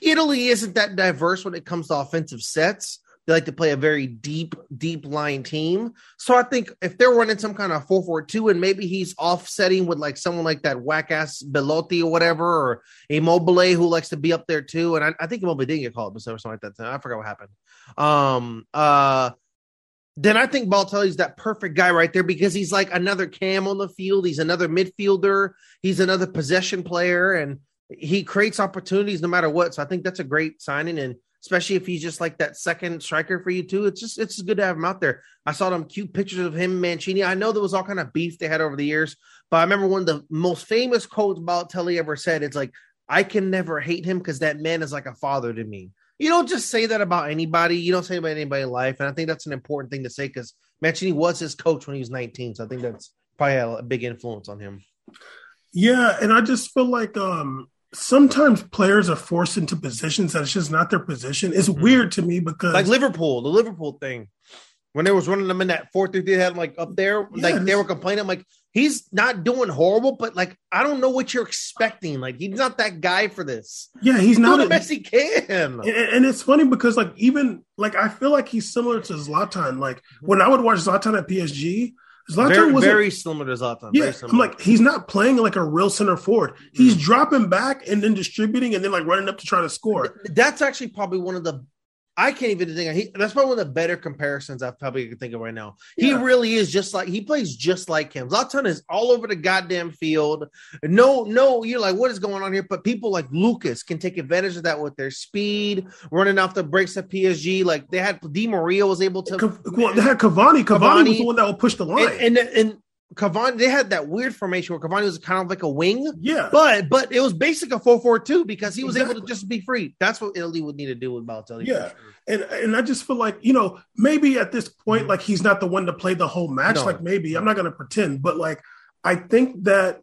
Italy isn't that diverse when it comes to offensive sets. They like to play a very deep, deep line team. So I think if they're running some kind of 4 4 2 and maybe he's offsetting with like someone like that whack ass Belotti or whatever, or Immobile who likes to be up there too. And I, I think Immobile didn't get called or something like that. I forgot what happened. Um, uh, then I think Balotelli's that perfect guy right there because he's like another cam on the field. He's another midfielder. He's another possession player, and he creates opportunities no matter what. So I think that's a great signing. And especially if he's just like that second striker for you too. It's just it's just good to have him out there. I saw them cute pictures of him, Mancini. I know there was all kind of beef they had over the years, but I remember one of the most famous quotes Balotelli ever said. It's like, "I can never hate him because that man is like a father to me." You don't just say that about anybody. You don't say about anybody in life, and I think that's an important thing to say because Mancini was his coach when he was 19, so I think that's probably a big influence on him. Yeah, and I just feel like um sometimes players are forced into positions that it's just not their position. It's Mhm. weird to me because like Liverpool, the Liverpool thing. When they was running them in that four three three, they had like up there, like they were complaining. I'm like, he's not doing horrible, but like I don't know what you're expecting. Like he's not that guy for this. yeah, he's not the best he can. and, and it's funny because like even like I feel like he's similar to Zlatan. Like when I would watch Zlatan at PSG, Zlatan Very, was very similar to Zlatan. yeah. very I'm like he's not playing like a real center forward. He's hmm. dropping back and then distributing and then like running up to try to score. that's actually probably one of the I can't even think of he, that's probably one of the better comparisons I probably can think of right now. He really is just like he plays just like him. Zlatan is all over the goddamn field. No, no, you're like, what is going on here? But people like Lucas can take advantage of that with their speed, running off the breaks at PSG. Like they had Di Maria was able to they had Cavani. Cavani, Cavani. was the one that would push the line. and, and and Cavani, they had that weird formation where Cavani was kind of like a wing. yeah, But but it was basic a 4-4-2 because he was able to just be free. That's what Italy would need to do with Balotelli. Yeah. sure. and and I just feel like you know maybe at this point mm-hmm. like he's not the one to play the whole match. No. Like maybe I'm not going to pretend, but like I think that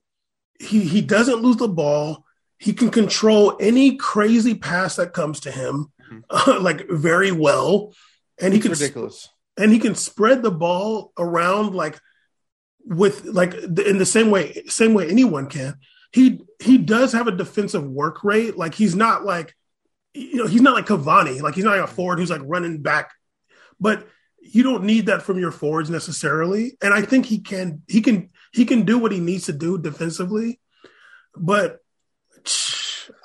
he he doesn't lose the ball. He can control any crazy pass that comes to him, mm-hmm. like very well, and he can ridiculous. and he can spread the ball around like with like in the same way same way anyone can he he does have a defensive work rate. Like he's not like you know he's not like Cavani. Like he's not like a forward who's like running back. But you don't need that from your forwards necessarily. And I think he can he can he can do what he needs to do defensively. But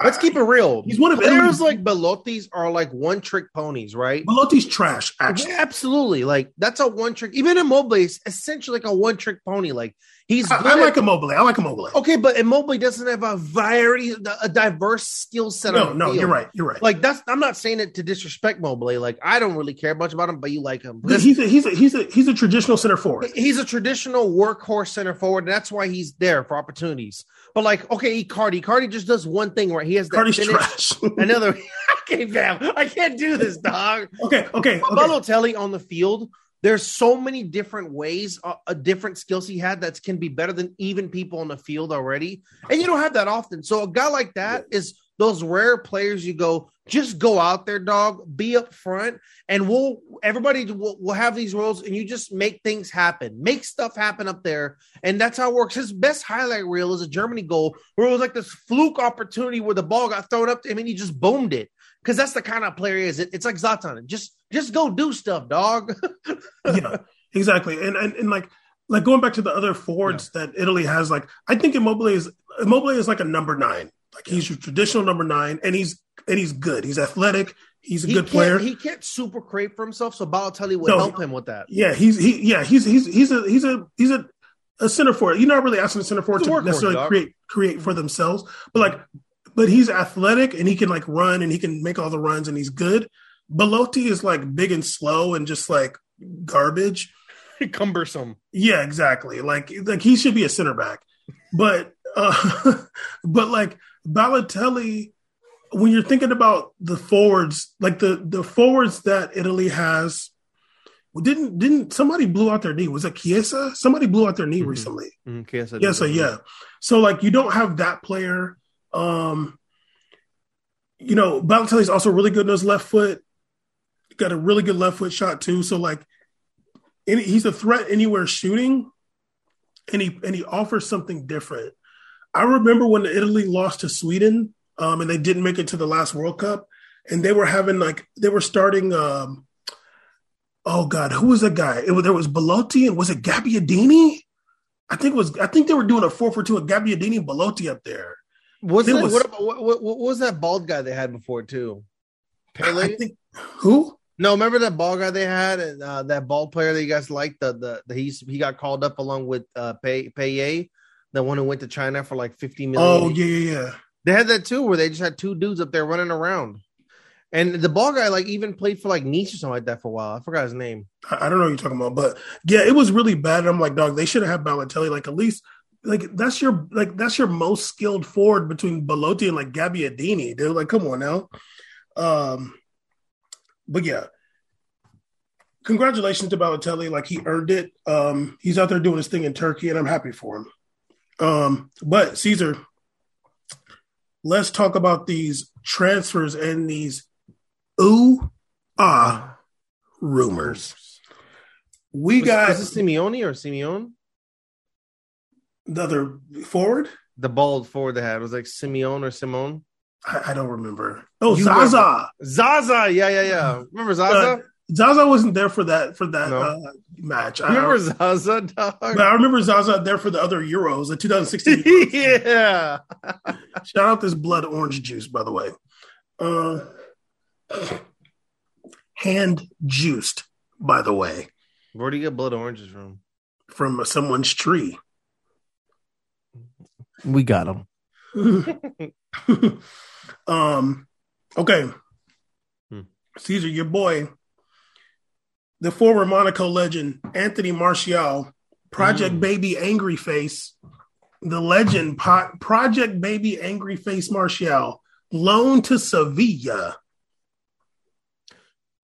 Let's keep it real. He's one of players Italy's- like Belotti's are like one trick ponies, right? Belotti's trash actually Yeah, absolutely. Like that's a one trick. Even Immobile is essentially like a one trick pony. Like he's I, I at- like Immobile I like Immobile okay, but Immobile doesn't have a very a diverse skill set. no no field. you're right you're right Like that's I'm not saying it to disrespect Mobile. Like I don't really care much about him, but you like him. he's a, he's a he's a he's a traditional center forward He's a traditional workhorse center forward, and that's why he's there for opportunities. But like, okay, Cardi, Cardi just does one thing right. He has that Cardi's finish. trash. Another, I can't, I can't do this, dog. okay, okay, okay. Balotelli on the field. There's so many different ways, uh, uh, different skills he had that can be better than even people on the field already, and you don't have that often. So a guy like that is those rare players. You go, just go out there, dog. Be up front, and we'll everybody will, will have these roles, and you just make things happen, make stuff happen up there, and that's how it works. His best highlight reel is a Germany goal where it was like this fluke opportunity where the ball got thrown up to him and he just boomed it because that's the kind of player he is. It, it's like Zlatan. Just just go do stuff, dog. yeah, exactly. And, and and like like going back to the other forwards that Italy has, like I think Immobile is Immobile is like a number nine. Like he's your traditional number nine, and he's and he's good. He's athletic. He's a he good player. He can't super create for himself, so Balotelli would No. help him with that. yeah, he's he yeah he's he's he's a he's a he's a a center forward. You're not really asking a center forward to necessarily dog. create create for themselves, but like but he's athletic and he can like run and he can make all the runs and he's good. Belotti is like big and slow and just like garbage. Cumbersome. Yeah, exactly. Like like he should be a center back. But uh but like Balotelli when you're thinking about the forwards, like the the forwards that Italy has didn't didn't somebody blew out their knee? Was it Chiesa? Somebody blew out their knee Mhm. recently. Okay, so Yeah, so yeah. So like you don't have that player. Um you know, Balotelli's also really good in his left foot. Got a really good left foot shot too. So like any, he's a threat anywhere shooting and he and he offers something different. I remember when Italy lost to Sweden um and they didn't make it to the last World Cup and they were having like they were starting um oh god, who was that guy? It was there was Belotti and was it Gabbiadini? I think it was I think they were doing a four for two with Gabbiadini and Belotti up there. Was that, was- what, about, what, what, what was that bald guy they had before too? I think who? No, remember that ball guy they had, and uh, that ball player that you guys liked. The the, the he's he got called up along with uh Pei Pei, the one who went to China for like fifty million. Oh yeah, yeah, yeah. They had that too, where they just had two dudes up there running around. And the ball guy like even played for like Nice or something like that for a while. I forgot his name. I I don't know what you're talking about, but yeah, it was really bad. And I'm like, dog, they should have had Balotelli. Like at least, like that's your like that's your most skilled forward between Belotti and like Gabbiadini. They're like, come on now. Um, but yeah, congratulations to Balotelli. Like he earned it. Um, he's out there doing his thing in Turkey, and I'm happy for him. Um, but Caesar, let's talk about these transfers and these ooh ah rumors. We Was, got was it Simeone or Simeone? the other forward. The bald forward they had was like Simeone or Simone. I, I don't remember. Oh, You Zaza. Zaza, yeah, yeah, yeah. Remember Zaza? Uh, Zaza wasn't there for that for that No. uh, match. I, Remember Zaza, dog? but I remember Zaza there for the other Euros, the 2016. Euros. yeah. Shout out this blood orange juice, by the way. Uh, hand juiced, by the way, Where do you get blood oranges from? from someone's tree. We got him. um, okay. Hmm. Caesar, your boy, the former Monaco legend, Anthony Martial, Project Hmm. Baby Angry Face, the legend, po- Project Baby Angry Face Martial, loaned to Sevilla.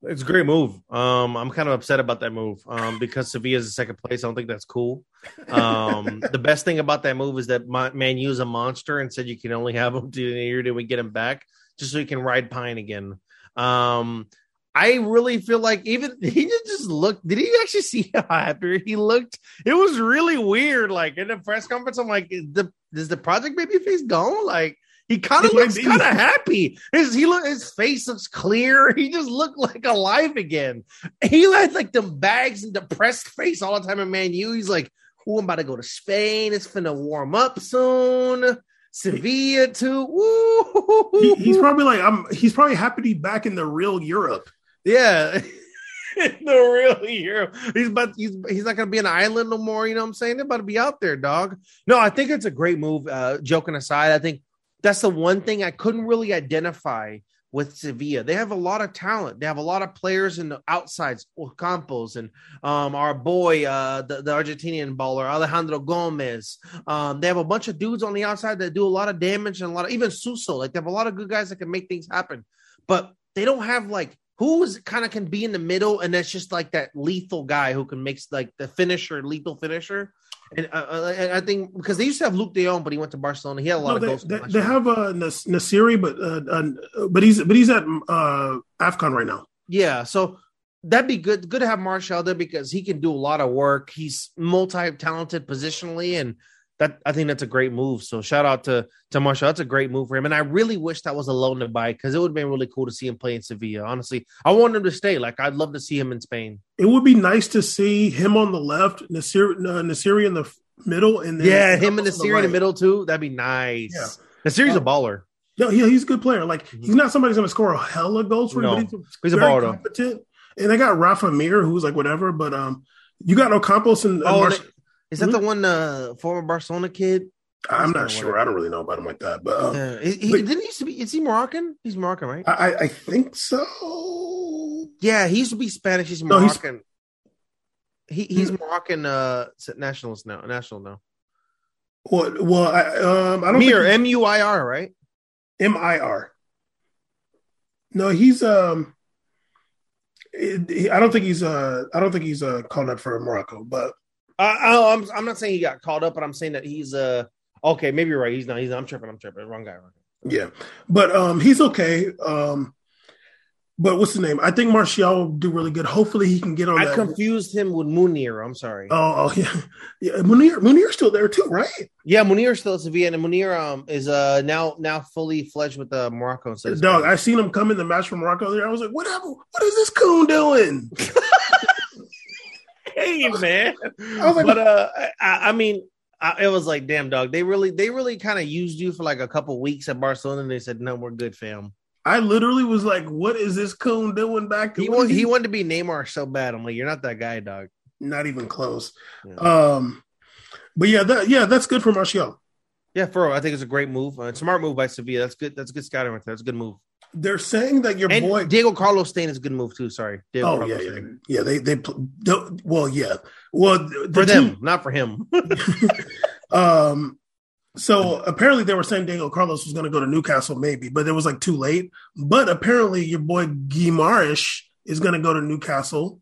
It's a great move. Um, I'm kind of upset about that move um, because Sevilla's in second place. I don't think that's cool. Um, the best thing about that move is that Ma- Man U's a monster and said you can only have him to the year till we get him back, just so he can ride Pine again. Um, I really feel like even he just, looked. Did he actually see how happy he looked? It was really weird. Like in the press conference, I'm like, is the is the Project Babyface gone? Like he kind of looks kind of happy. His he look his face looks clear. He just looked like alive again. He had like them bags and depressed face all the time in Man U. He's like, "Oh, I'm about to go to Spain. It's finna warm up soon." Sevilla too. He, he's probably like, I'm. He's probably happy to be back in the real Europe. Yeah. the real hero. He's about he's he's not gonna be an island no more, you know what I'm saying? They're about to be out there, dog. No, I think it's a great move. Uh joking aside, I think that's the one thing I couldn't really identify with Sevilla. They have a lot of talent. They have a lot of players in the outsides, Campos and um our boy uh the, the Argentinian baller Alejandro Gomez. Um they have a bunch of dudes on the outside that do a lot of damage and a lot of even Suso. Like they have a lot of good guys that can make things happen. But they don't have like who's kind of can be in the middle and that's just like that lethal guy who can make like the finisher, lethal finisher. And, uh, uh, I think because they used to have Luuk De Jong, but he went to Barcelona. He had a lot No, of they, goals. they, they have uh, Nas- En-Nesyri, but uh, uh, but he's but he's at uh, Afcon right now. Yeah, so that'd be good. Good to have Martial there because he can do a lot of work. He's multi-talented positionally, and that I think that's a great move. So shout out to to Martial. That's a great move for him. And I really wish that was a loan to buy because it would have been really cool to see him play in Sevilla. Honestly, I want him to stay. Like I'd love to see him in Spain. It would be nice to see him on the left, Nasir, uh, En-Nesyri in the middle, and then Yeah, him and the Siri in the middle too. That'd be nice. Yeah. The series a baller. No, he, he's a good player. Like he's not somebody who's going to score a hella goals for No. him, but he's, He's a baller, though. competent. And they got Rafa Mir, who's like whatever. But um, you got Ocampos and uh, Oh, Marsh- is that the one uh, former Barcelona kid? I'm not sure. I don't really know about him like that. But um, Yeah, he, he- but- didn't he used to be? Is he Moroccan? He's Moroccan, right? I, I- think so. Yeah, he used to be Spanish. He's No, he's- Moroccan. he, he's Moroccan uh nationals now. National now. What? well, I, um, I don't Mir M U I R right? M I R. No, he's um. I don't think he's uh. I don't think he's uh called up for Morocco, but Uh, I, I'm I'm not saying he got called up, but I'm saying that he's uh okay. Maybe you're right. He's not. He's I'm tripping. I'm tripping. Wrong guy. Wrong guy. yeah, but um, he's okay. Um, but what's the name? I think Martial will do really good. Hopefully, he can get on I that. confused him with Munir. I'm sorry. Oh, oh yeah, yeah. Munir, Munir's still there too, right? yeah, Munir still at Sevilla, and Munir um is uh now now fully fledged with uh, Morocco Dog, Spain. I seen him come in the match from Morocco. There, I was like, what happened? What is this coon doing? hey man. I was like- but uh, I, I mean, I, it was like, damn, dog. They really, they really kind of used you for like a couple weeks at Barcelona, and they said, no, we're good, fam. I literally was like, what is this coon doing back? He want, he wanted to be Neymar so bad. I'm like, you're not that guy, dog. not even close. Yeah. Um, but yeah, that yeah, that's good for Martial. Yeah, for real, I think it's a great move, uh, smart move by Sevilla. That's good. That's a good scouting right there. That's a good move. They're saying that your And boy. Diego Carlos staying is a good move too. Sorry, Diego oh Carlos yeah, yeah, yeah. They they well yeah. Well, the for team- them, not for him. Um, so apparently they were saying Diego Carlos was going to go to Newcastle, maybe, but it was like too late. But apparently your boy Guimaraes is going to go to Newcastle.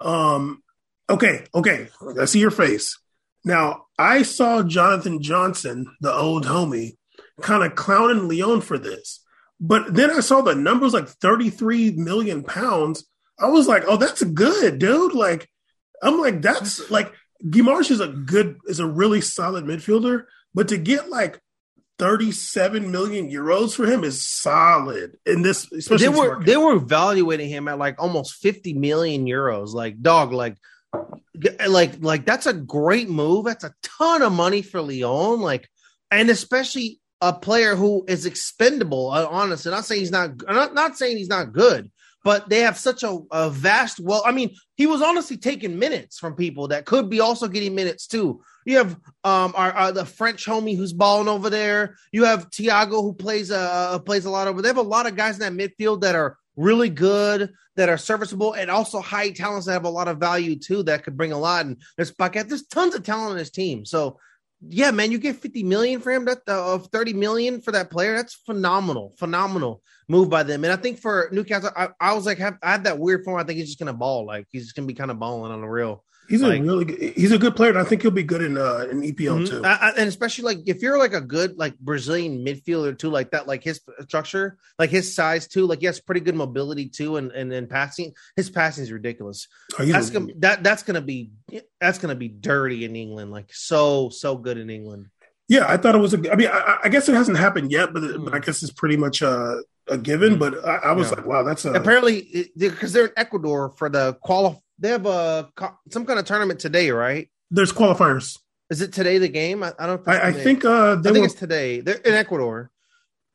Um, okay, okay, I see your face. Now I saw Jonathan Johnson, the old homie, kind of clowning Lyon for this, but then I saw the numbers like thirty three million pounds. I was like, oh, that's good, dude. Like, I'm like, that's like Guimaraes is a good, is a really solid midfielder, but to get like 37 million euros for him is solid in this, especially they were market. they were evaluating him at like almost 50 million euros like dog like like like that's a great move that's a ton of money for Lyon like and especially a player who is expendable uh, honestly. Not saying he's not not, not saying he's not good but they have such a, a vast well i mean he was honestly taking minutes from people that could be also getting minutes too. You have um our, our the french homie who's balling over there. You have Thiago who plays uh plays a lot over they have a lot of guys in that midfield that are really good that are serviceable and also high talents that have a lot of value too that could bring a lot. And there's Paquetá, there's tons of talent on his team. So yeah man you get 50 million for him that uh, of 30 million for that player that's phenomenal phenomenal move by them. And I think for Newcastle, I, I was like, have, I had that weird form. I think he's just gonna ball. Like he's just gonna be kind of balling on the real. He's like- a really good, he's a good player. And I think he'll be good in, uh, in EPL Mhm. too. I- I- and especially like if you're like a good like Brazilian midfielder too, like that, like his structure, like his size too, like he has pretty good mobility too, and and then passing, his passing is ridiculous. Oh, That's a- gonna that that's gonna be that's gonna be dirty in England, like so so good in England. yeah, I thought it was a, I mean, I, I guess it hasn't happened yet, but, but I Mm. guess it's pretty much uh, a given, but I, I was Yeah. like, wow, that's a, Apparently, because they're in Ecuador for the quali, they have a some kind of tournament today, right? there's qualifiers. Is it today the game? I, I don't. I, I think, uh, I think were, it's today. They're in Ecuador.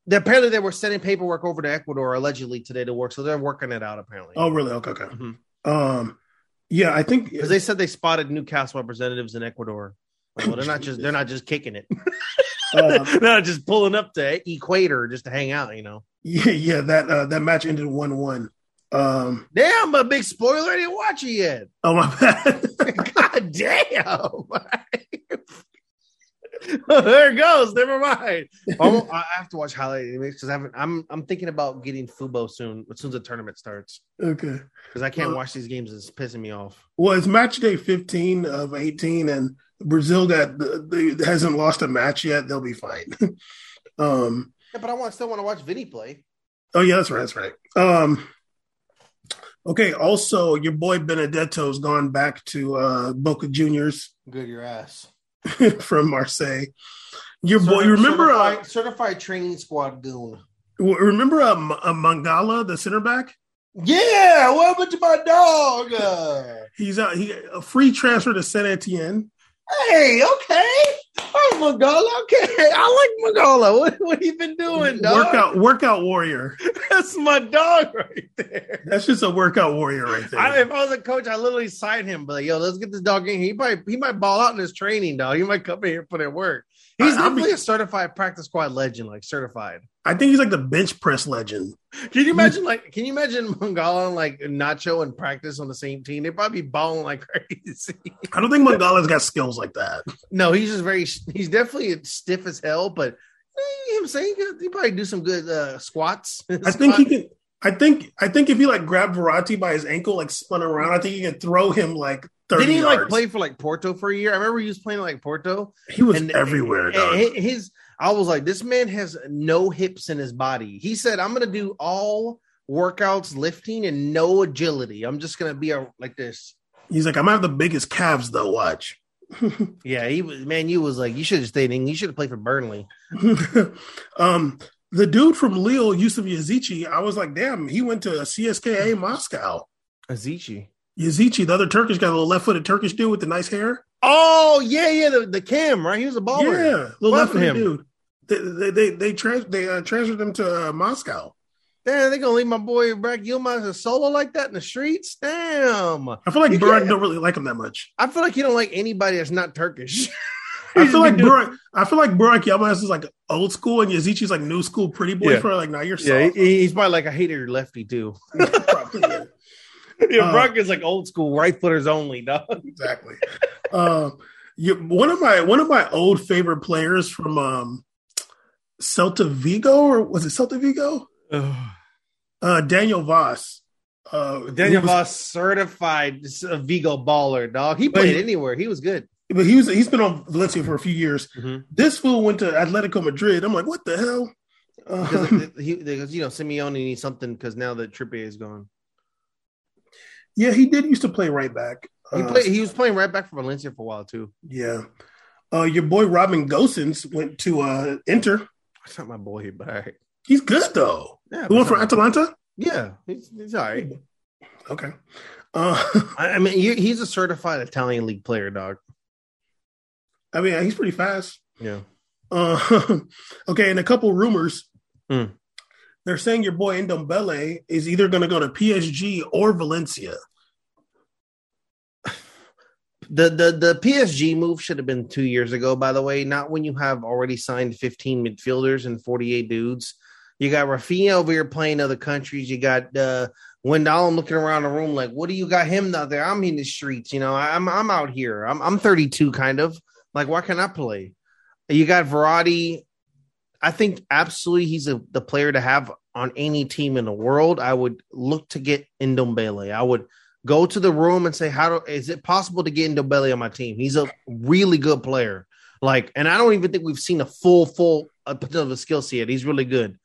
They, apparently, they were sending paperwork over to Ecuador allegedly today to work, so they're working it out. Apparently, oh, really? Okay. Okay. Mhm. Um, yeah, I think because they said they spotted Newcastle representatives in Ecuador. Well, they're not just they're not just kicking it. uh, they're just pulling up to Ecuador just to hang out. You know. yeah, yeah, that, uh, that match ended 1 1. Um, Damn, a big spoiler! I didn't watch it yet. oh, my bad. God damn. there it goes. Never mind. Oh, I have to watch highlight because I'm I'm I'm thinking about getting Fubo soon as soon as the tournament starts okay. because I can't Well- watch these games. It's pissing me off. Well, it's match day 15 of 18, and Brazil that, the, hasn't lost a match yet. They'll be fine. um, Yeah, but I want still want to watch Vinny play. oh yeah, that's right, that's right. Um, okay. Also, your boy Benedetto's gone back to uh, Boca Juniors Good your ass. from Marseille. Your boy, you remember? Uh, certified, certified training squad goon. remember uh, M- uh, Mangala, the center back? Yeah, welcome to my dog? Uh, He's uh, he a free transfer to Saint Etienne. Hey, okay. Oh, Mangala. Okay, I like Mangala. What, what you been doing, dog? Workout workout warrior. That's my dog right there. That's just a workout warrior right there. I, if I was a coach, I literally signed him, but like, yo, let's get this dog in. He might he might ball out in his training, dog. He might come in here and put in work. He's I- definitely be- a certified practice squad legend, like certified. I think he's like the bench press legend. Can you imagine like can you imagine Mangala and like Nacho and practice on the same team? They'd probably be balling like crazy. I don't think Mangala's got skills like that. no, he's just very he's definitely stiff as hell, but eh, him saying he could- he probably do some good uh, squats. I think he can. I think. I think if he like grabbed Verratti by his ankle, like spun around, I think he could throw him like Didn't he yards. like play for like Porto for a year? I remember he was playing like Porto. he was and- everywhere. and. His, I was like, this man has no hips in his body. He said, "I'm gonna do all workouts, lifting, and no agility. I'm just gonna be a, like this." He's like, I'm gonna have the biggest calves though. Watch. Yeah, he was. Man, you was like, you should have stayed in. You should have played for Burnley. um, the dude from Lille, Yusuf Yazici, I was like, damn, he went to CSKA Moscow. Azici. Yazici, the other Turkish guy, the little left-footed Turkish dude with the nice hair. Oh yeah, yeah, the, the Cam, right? He was a baller. Yeah, little What happened to left-footed dude. They they they they, trans- they uh, transferred him to uh, Moscow. Damn, they gonna leave my boy Burak Yilmaz as a solo like that in the streets? Damn. I feel like You Burak don't really like him that much. I feel like you don't like anybody that's not Turkish. I feel like Burak. I feel like Burak Yilmaz is like old school, and Yazici's like new school, pretty boy. Yeah. For like, now you're Yeah, soft. he, he's probably like a hater lefty too. Probably, yeah. Yeah, Uh, Burak is like old school right footers only, dog. exactly. um, you, one of my one of my old favorite players from um, Celta Vigo, or was it Celta Vigo? Uh, Daniel Wass. Uh, Daniel was- Wass, certified Vigo baller, dog. He played he- anywhere. He was good. but he was he's been on Valencia for a few years. Mhm. This fool went to Atletico Madrid. I'm like, what the hell? Because Um, he, because you know Simeone needs something because now that Trippier is gone. Yeah, he did used to play right back. He Uh, played. He was playing right back for Valencia for a while too. Yeah. Uh, your boy Robin Gosens went to uh, Inter. That's not my boy, but all right. He's good though. Yeah, The one from Atalanta. yeah, he's, he's all right. Okay. Uh, I, mean, he, he's a certified Italian league player, dog. I mean, he's pretty fast. Yeah. Uh, okay, and a couple rumors. Hmm. They're saying your boy Ndombele is either going to go to PSG or Valencia. The the the PSG move should have been two years ago. By the way, not when you have already signed fifteen midfielders and forty eight dudes. You got Rafinha over here playing other countries. You got uh, Wijnaldum looking around the room like, "What do you got him out there? I'm in the streets. You know, I'm I'm out here. I'm I'm 32, kind of like why can't I play? You got Verratti. I think absolutely he's a, the player to have on any team in the world. I would look to get Ndombele. I would go to the room and say, "How do is it possible to get Ndombele on my team? He's a really good player. Like, and I don't even think we've seen a full full potential of a skill set. He's really good.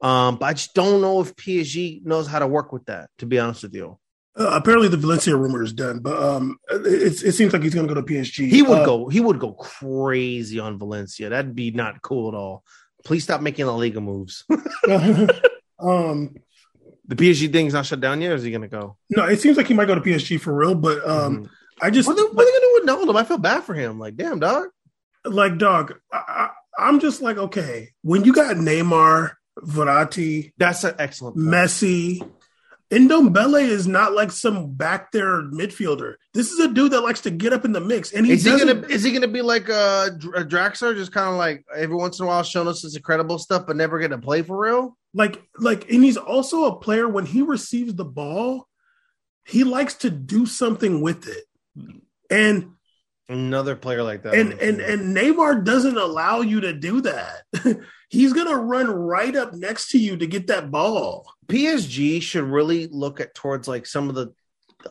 Um, but I just don't know if PSG knows how to work with that. To be honest with you, Uh, apparently, the Valencia rumor is done, but um, it, it seems like he's going to go to PSG. he would Uh, go. He would go crazy on Valencia. That'd be not cool at all. Please stop making La Liga moves. um, the PSG thing's not shut down yet. Or is he going to go? no, it seems like he might go to PSG for real, but um, Mhm. I just what, are they, what are they going to do with Wijnaldum? I feel bad for him. Like, damn, dog. like dog. I, I, I'm just like, okay, when you got Neymar, Verratti, That's an excellent. Point. Messi. Ndombele is not like some back there midfielder. This is a dude that likes to get up in the mix, and he Is he gonna is he gonna be like a, Dr- uh Draxler, just kind of like every once in a while showing us his incredible stuff, but never gonna play for real? like like, and he's also a player. When he receives the ball, he likes to do something with it, and Another player like that. and and and Neymar doesn't allow you to do that. he's gonna run right up next to you to get that ball. PSG should really look at towards like some of the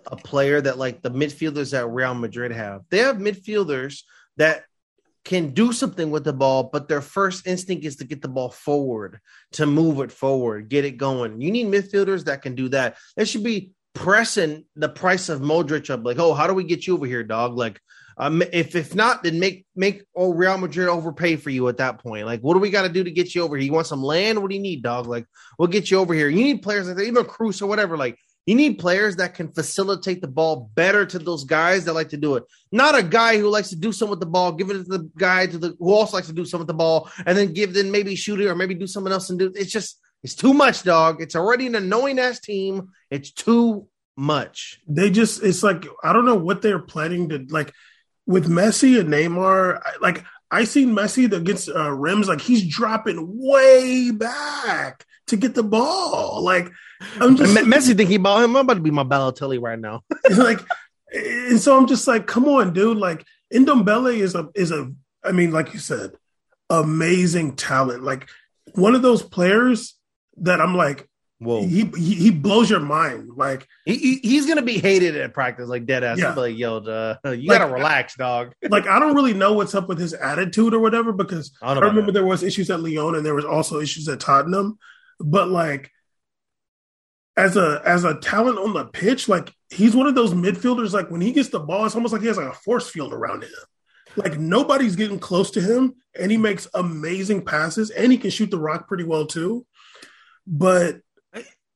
a player that like the midfielders that Real Madrid have. They have midfielders that can do something with the ball, but their first instinct is to get the ball forward, to move it forward, get it going. You need midfielders that can do that. They should be pressing the price of Modric up, like, oh, how do we get you over here, dog? Like, um, if if not, then make make Real Madrid overpay for you at that point. Like, what do we got to do to get you over here? You want some land? What do you need, dog? Like, we'll get you over here. You need players like that, even Kroos or whatever. Like, you need players that can facilitate the ball better to those guys that like to do it. Not a guy who likes to do something with the ball, give it to the guy to the who also likes to do something with the ball, and then give then maybe shoot it or maybe do something else and do. It's just it's too much, dog. It's already an annoying ass team. It's too much. They just it's like I don't know what they're planning to like with Messi and Neymar. Like I seen Messi against uh, Reims, like he's dropping way back to get the ball. Like I'm just Me- Messi think he bought him. I'm about to be my Balotelli right now. like, and so I'm just like, come on, dude. Like Ndombele is a is a. I mean, like you said, amazing talent. Like one of those players that I'm like, Whoa, he he, he blows your mind. Like he, he- he's gonna be hated at practice like dead ass. Yeah. Like, yo, uh, you Like- gotta relax, dog. like I don't really know what's up with his attitude or whatever because I I remember that. there was issues at Lyon and there was also issues at Tottenham, but like as a as a talent on the pitch, like he's one of those midfielders. Like when he gets the ball, it's almost like he has like a force field around him. Like nobody's getting close to him, and he makes amazing passes, and he can shoot the rock pretty well too. But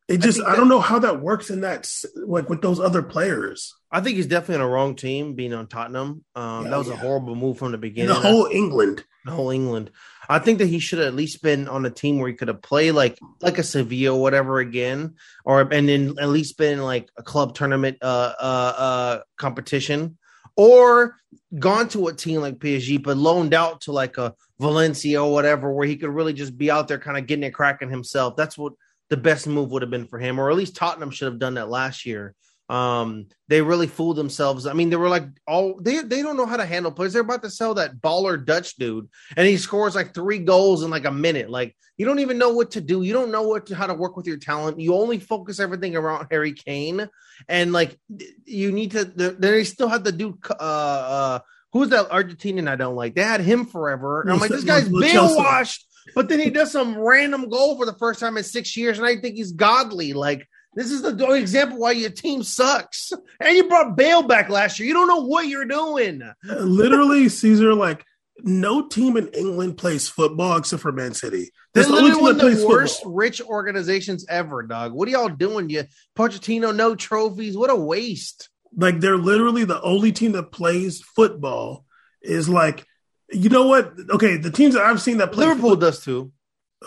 it just think I, don't know how that works in that like with those other players. I think he's definitely on the wrong team being on Tottenham. Um, Yeah, that was a horrible move from the beginning. the whole England, the whole England. I think that he should have at least been on a team where he could have played like like a Sevilla or whatever again, or and then at least been like a club tournament uh uh uh competition, or gone to a team like PSG, but loaned out to like a Valencia or whatever, where he could really just be out there kind of getting it cracking himself. That's what the best move would have been for him, or at least Tottenham should have done that last year. Um, they really fooled themselves. I mean, they were like all they they don't know how to handle players. They're about to sell that baller Dutch dude, and he scores like three goals in like a minute. Like you don't even know what to do. You don't know what to, how to work with your talent. You only focus everything around Harry Kane, and like you need to. They still have to do. Uh, uh, who's that Argentinian I don't like? They had him forever. And I'm like, this guy's been washed, but then he does some random goal for the first time in six years, and I think he's godly. Like this is the example why your team sucks. And you brought Bale back last year. You don't know what you're doing. Literally, Caesar, like no team in England plays football except for Man City. That's the only one of the worst football. rich organizations ever, dog. What are y'all doing? You Pochettino, no trophies. What a waste. Like they're literally the only team that plays football is like, you know what? Okay, the teams that I've seen that play Liverpool does too.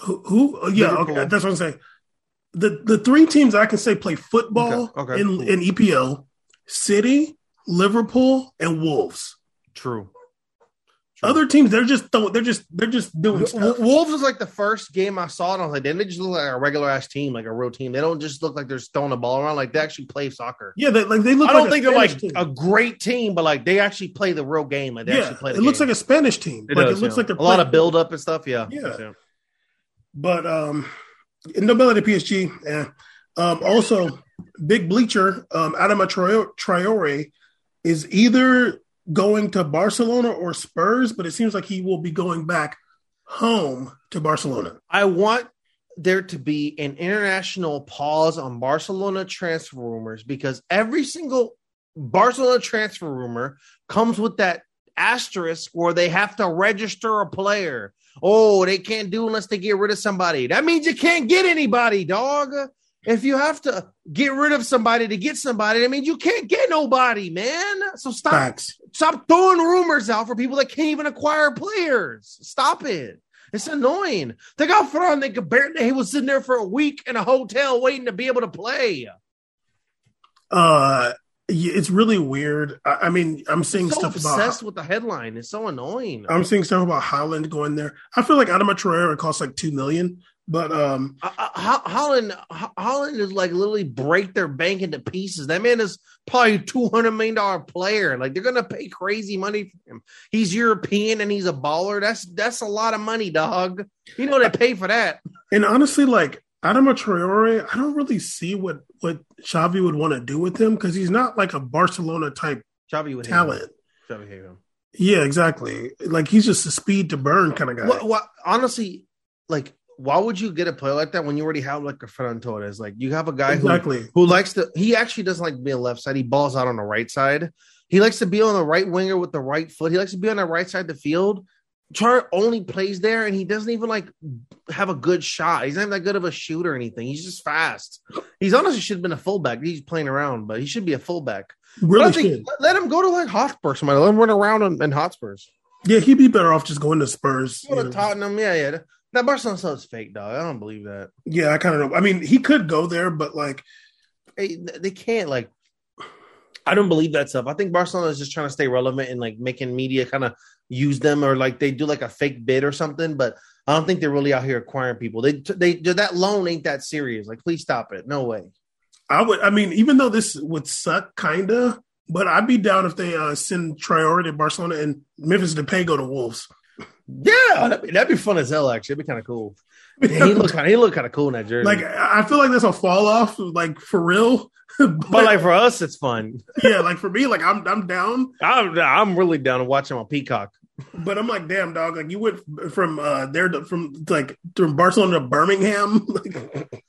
Who? who? Yeah, Liverpool. okay, that's what I'm saying the the three teams I can say play football okay, okay, in, cool. in EPL: City, Liverpool, and Wolves. True. True. Other teams, they're just they're just they're just doing stuff. Wolves was like the first game I saw, and I was like, they just look like a regular ass team, like a real team. They don't just look like they're throwing a ball around; like they actually play soccer. Yeah, they, like they look. I don't like think they're like team. a great team, but like they actually play the real game. Like they yeah, actually play. it game. looks like a Spanish team. It like does, it looks yeah. like they're a lot of build up and stuff. Yeah, yeah. But um, in the middle PSG, yeah. Um, also, big bleacher, um, Adama Traore is either going to Barcelona or Spurs, but it seems like he will be going back home to Barcelona. I want there to be an international pause on Barcelona transfer rumors because every single Barcelona transfer rumor comes with that asterisk where they have to register a player. Oh, they can't do unless they get rid of somebody. That means you can't get anybody, dog. If you have to get rid of somebody to get somebody, I mean, you can't get nobody, man. So stop, Facts. stop throwing rumors out for people that can't even acquire players. Stop it. It's annoying. They got Fran they could barely he was sitting there for a week in a hotel waiting to be able to play. Uh it's really weird. I, I mean, I'm seeing so stuff obsessed about with the headline. It's so annoying. I'm seeing stuff about Haaland going there. I feel like Adama Traore costs like two million, but um, Holland Haaland is like literally break their bank into pieces. That man is probably a two hundred million dollar player. Like they're gonna pay crazy money for him. He's European and he's a baller. That's that's a lot of money, dog. You know they pay for that. And honestly, like Adama Traore, I don't really see what what Xavi would want to do with him because he's not like a Barcelona type Xavi would talent. Xavi hate him. Yeah, exactly. Like he's just a speed to burn kind of guy. Well, well, honestly, like why would you get a player like that when you already have like a Ferran Torres? Like you have a guy exactly. who, who likes to he actually doesn't like to be the left side. He balls out on the right side. He likes to be on the right winger with the right foot. He likes to be on the right side of the field. Char only plays there and he doesn't even like have a good shot. He's not that good of a shooter or anything. He's just fast. He's honestly should have been a fullback. He's playing around, but he should be a fullback. Really think, let him go to like Hotspur, somebody. Let him run around in, in Hotspurs. Yeah, he'd be better off just going to Spurs. Go to Tottenham. Yeah, yeah. That Barcelona stuff is fake, dog. I don't believe that. Yeah, I kind of know. I mean, he could go there, but like, hey, they can't. Like, I don't believe that stuff. I think Barcelona is just trying to stay relevant and like making media kind of use them or like they do like a fake bid or something. But I don't think they're really out here acquiring people. They they that loan ain't that serious. Like, please stop it. No way. I would. I mean, even though this would suck, kinda, but I'd be down if they uh, send Traore to Barcelona and Memphis Depay go to Wolves. Yeah, that'd be, that'd be fun as hell. Actually, it'd be kind of cool. Yeah, he look kind of he look kind of cool in that jersey. Like I feel like that's a fall off, like for real. but, but, like for us, it's fun. Yeah, like for me, like I'm I'm down. I'm I'm really down to watch him on Peacock. But I'm like, damn dog, like you went from uh there to, from like from Barcelona to Birmingham.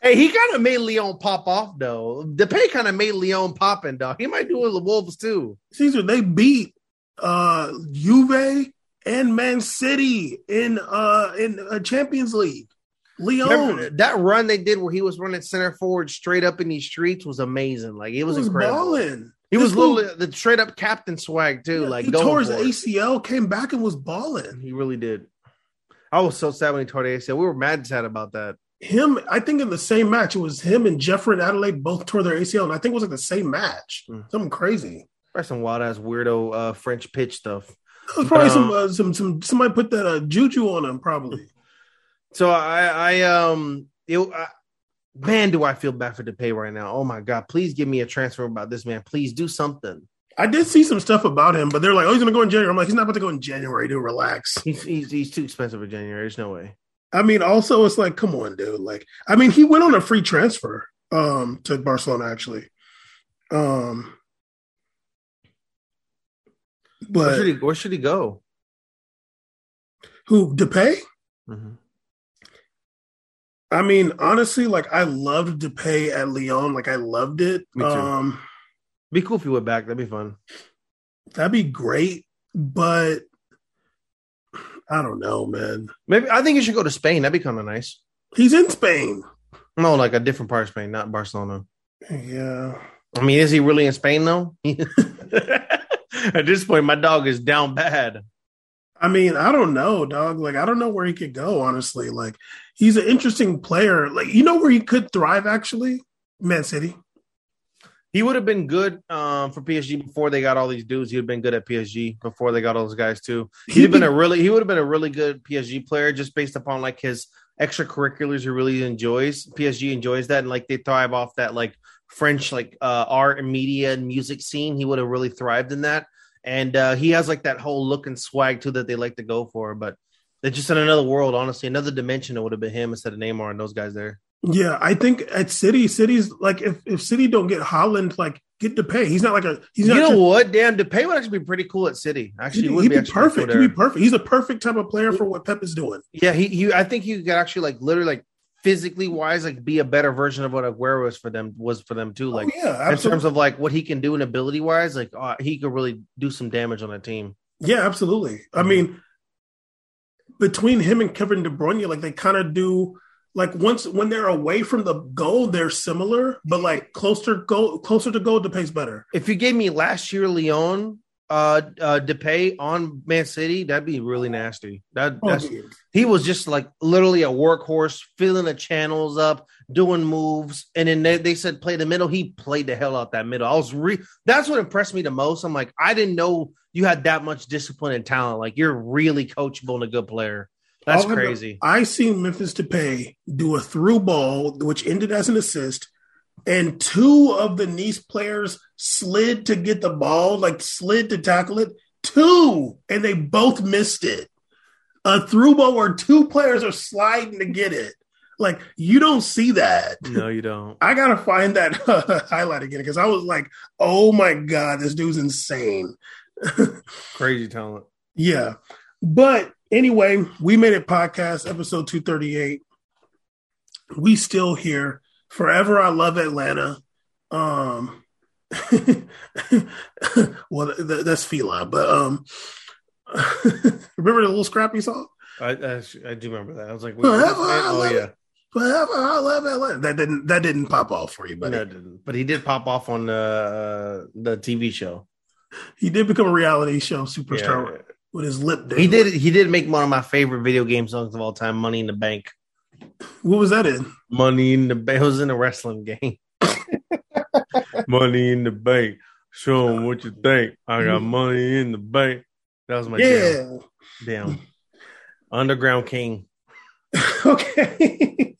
hey, he kind of made Lyon pop off though. Depay kind of made Lyon popping, dog. He might do it with the Wolves too. Caesar, they beat uh Juve and Man City in uh in a Champions League. Remember, that run they did where he was running center forward straight up in these streets was amazing. Like it was, was incredible. Balling. He this was little the straight up captain swag too. Yeah, like he tore his ACL, came back and was balling. He really did. I was so sad when he tore the ACL. We were mad sad about that. Him, I think in the same match, it was him and Jeff Reine-Adélaïde both tore their ACL, and I think it was like the same match. Mm. Something crazy. Probably some wild ass weirdo uh, French pitch stuff. That was probably Um, some, uh, some some somebody put that uh, juju on him. Probably. So I, I um, it, I, man, do I feel bad for Depay right now? Oh my god, please give me a transfer about this man. Please do something. I did see some stuff about him, but they're like, "Oh, he's going to go in January." I'm like, "He's not about to go in January. Dude, relax." He's he's, he's too expensive for January. There's no way. I mean, also, it's like, come on, dude. Like, I mean, he went on a free transfer um, to Barcelona, actually. Um, Where should but he, where should he go? who Depay? Mhm. I mean, honestly, like I loved Depay at Lyon. Like I loved it. Me too. Um, Be cool if he went back. That'd be fun. that'd be great, but I don't know, man. Maybe I think he should go to Spain. That'd be kind of nice. He's in Spain. No, like a different part of Spain, not Barcelona. Yeah. I mean, is he really in Spain though? At this point, my dog is down bad. I mean, I don't know, dog. Like, I don't know where he could go, honestly. Like, he's an interesting player. Like, you know where he could thrive, actually? Man City. He would have been good um, for PSG before they got all these dudes. He'd have been good at PSG before they got all those guys too. He'd have been a really he would have been a really good PSG player just based upon like his extracurriculars he really enjoys. PSG enjoys that and like they thrive off that like French like uh, art and media and music scene. He would have really thrived in that. And uh, he has like that whole look and swag too that they like to go for. But they're just in another world, honestly, another dimension. It would have been him instead of Neymar and those guys there. Yeah, I think at City, City's like if if City don't get Haaland, like get Depay. He's not like a he's not. you know just- what? Damn, Depay would actually be pretty cool at City. Actually, he'd, would he'd be, be perfect. cool He'd be perfect. He's a perfect type of player for what Pep is doing. Yeah, he, he I think he could actually like literally like physically wise like be a better version of what Aguero was for them was for them too. Like oh, yeah, in terms of like what he can do and ability wise, like uh, he could really do some damage on a team. yeah, absolutely. I mean, between him and Kevin De Bruyne, like they kind of do. Like once when they're away from the goal, they're similar, but like closer goal, closer to goal, Depay's better. If you gave me last year Lyon uh uh Depay on Man City, that'd be really nasty. That that's he was just like literally a workhorse, filling the channels up, doing moves, and then they, they said play the middle. He played the hell out that middle. I was re that's what impressed me the most. I'm like, I didn't know you had that much discipline and talent. Like you're really coachable and a good player. That's crazy. I seen Memphis Depay do a through ball, which ended as an assist, and two of the Nice players slid to get the ball, like slid to tackle it. Two, and they both missed it. A through ball where two players are sliding to get it. Like you don't see that. No, you don't. I gotta find that uh, highlight again because I was like, "Oh my god, this dude's insane." Crazy talent. Yeah. But anyway, we made it podcast episode 238. We still here. Forever I love Atlanta. Um well th- that's Fila, but um remember the Lil Scrappy song? I, I I do remember that. I was like, Forever oh yeah, Forever I love Atlanta. That didn't that didn't pop off for you, but buddy. didn't. But he did pop off on the uh, the TV show. He did become a reality show superstar Yeah. with his lip. He did. He did make one of my favorite video game songs of all time, "Money in the Bank." What was that in? Money in the bank. It was in a wrestling game. money in the bank. Show them what you think. I got money in the bank. That was my. Yeah. Damn. Underground King. okay.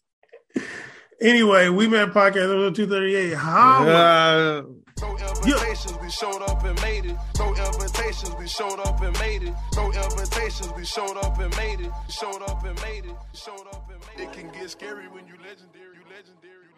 anyway, we met podcast episode 238. How Uh, No invitations, we showed up and made it. No invitations, we showed up and made it. No invitations, we showed up and made it. Showed up and made it. Showed up and made it. It can get scary when you legendary, you legendary.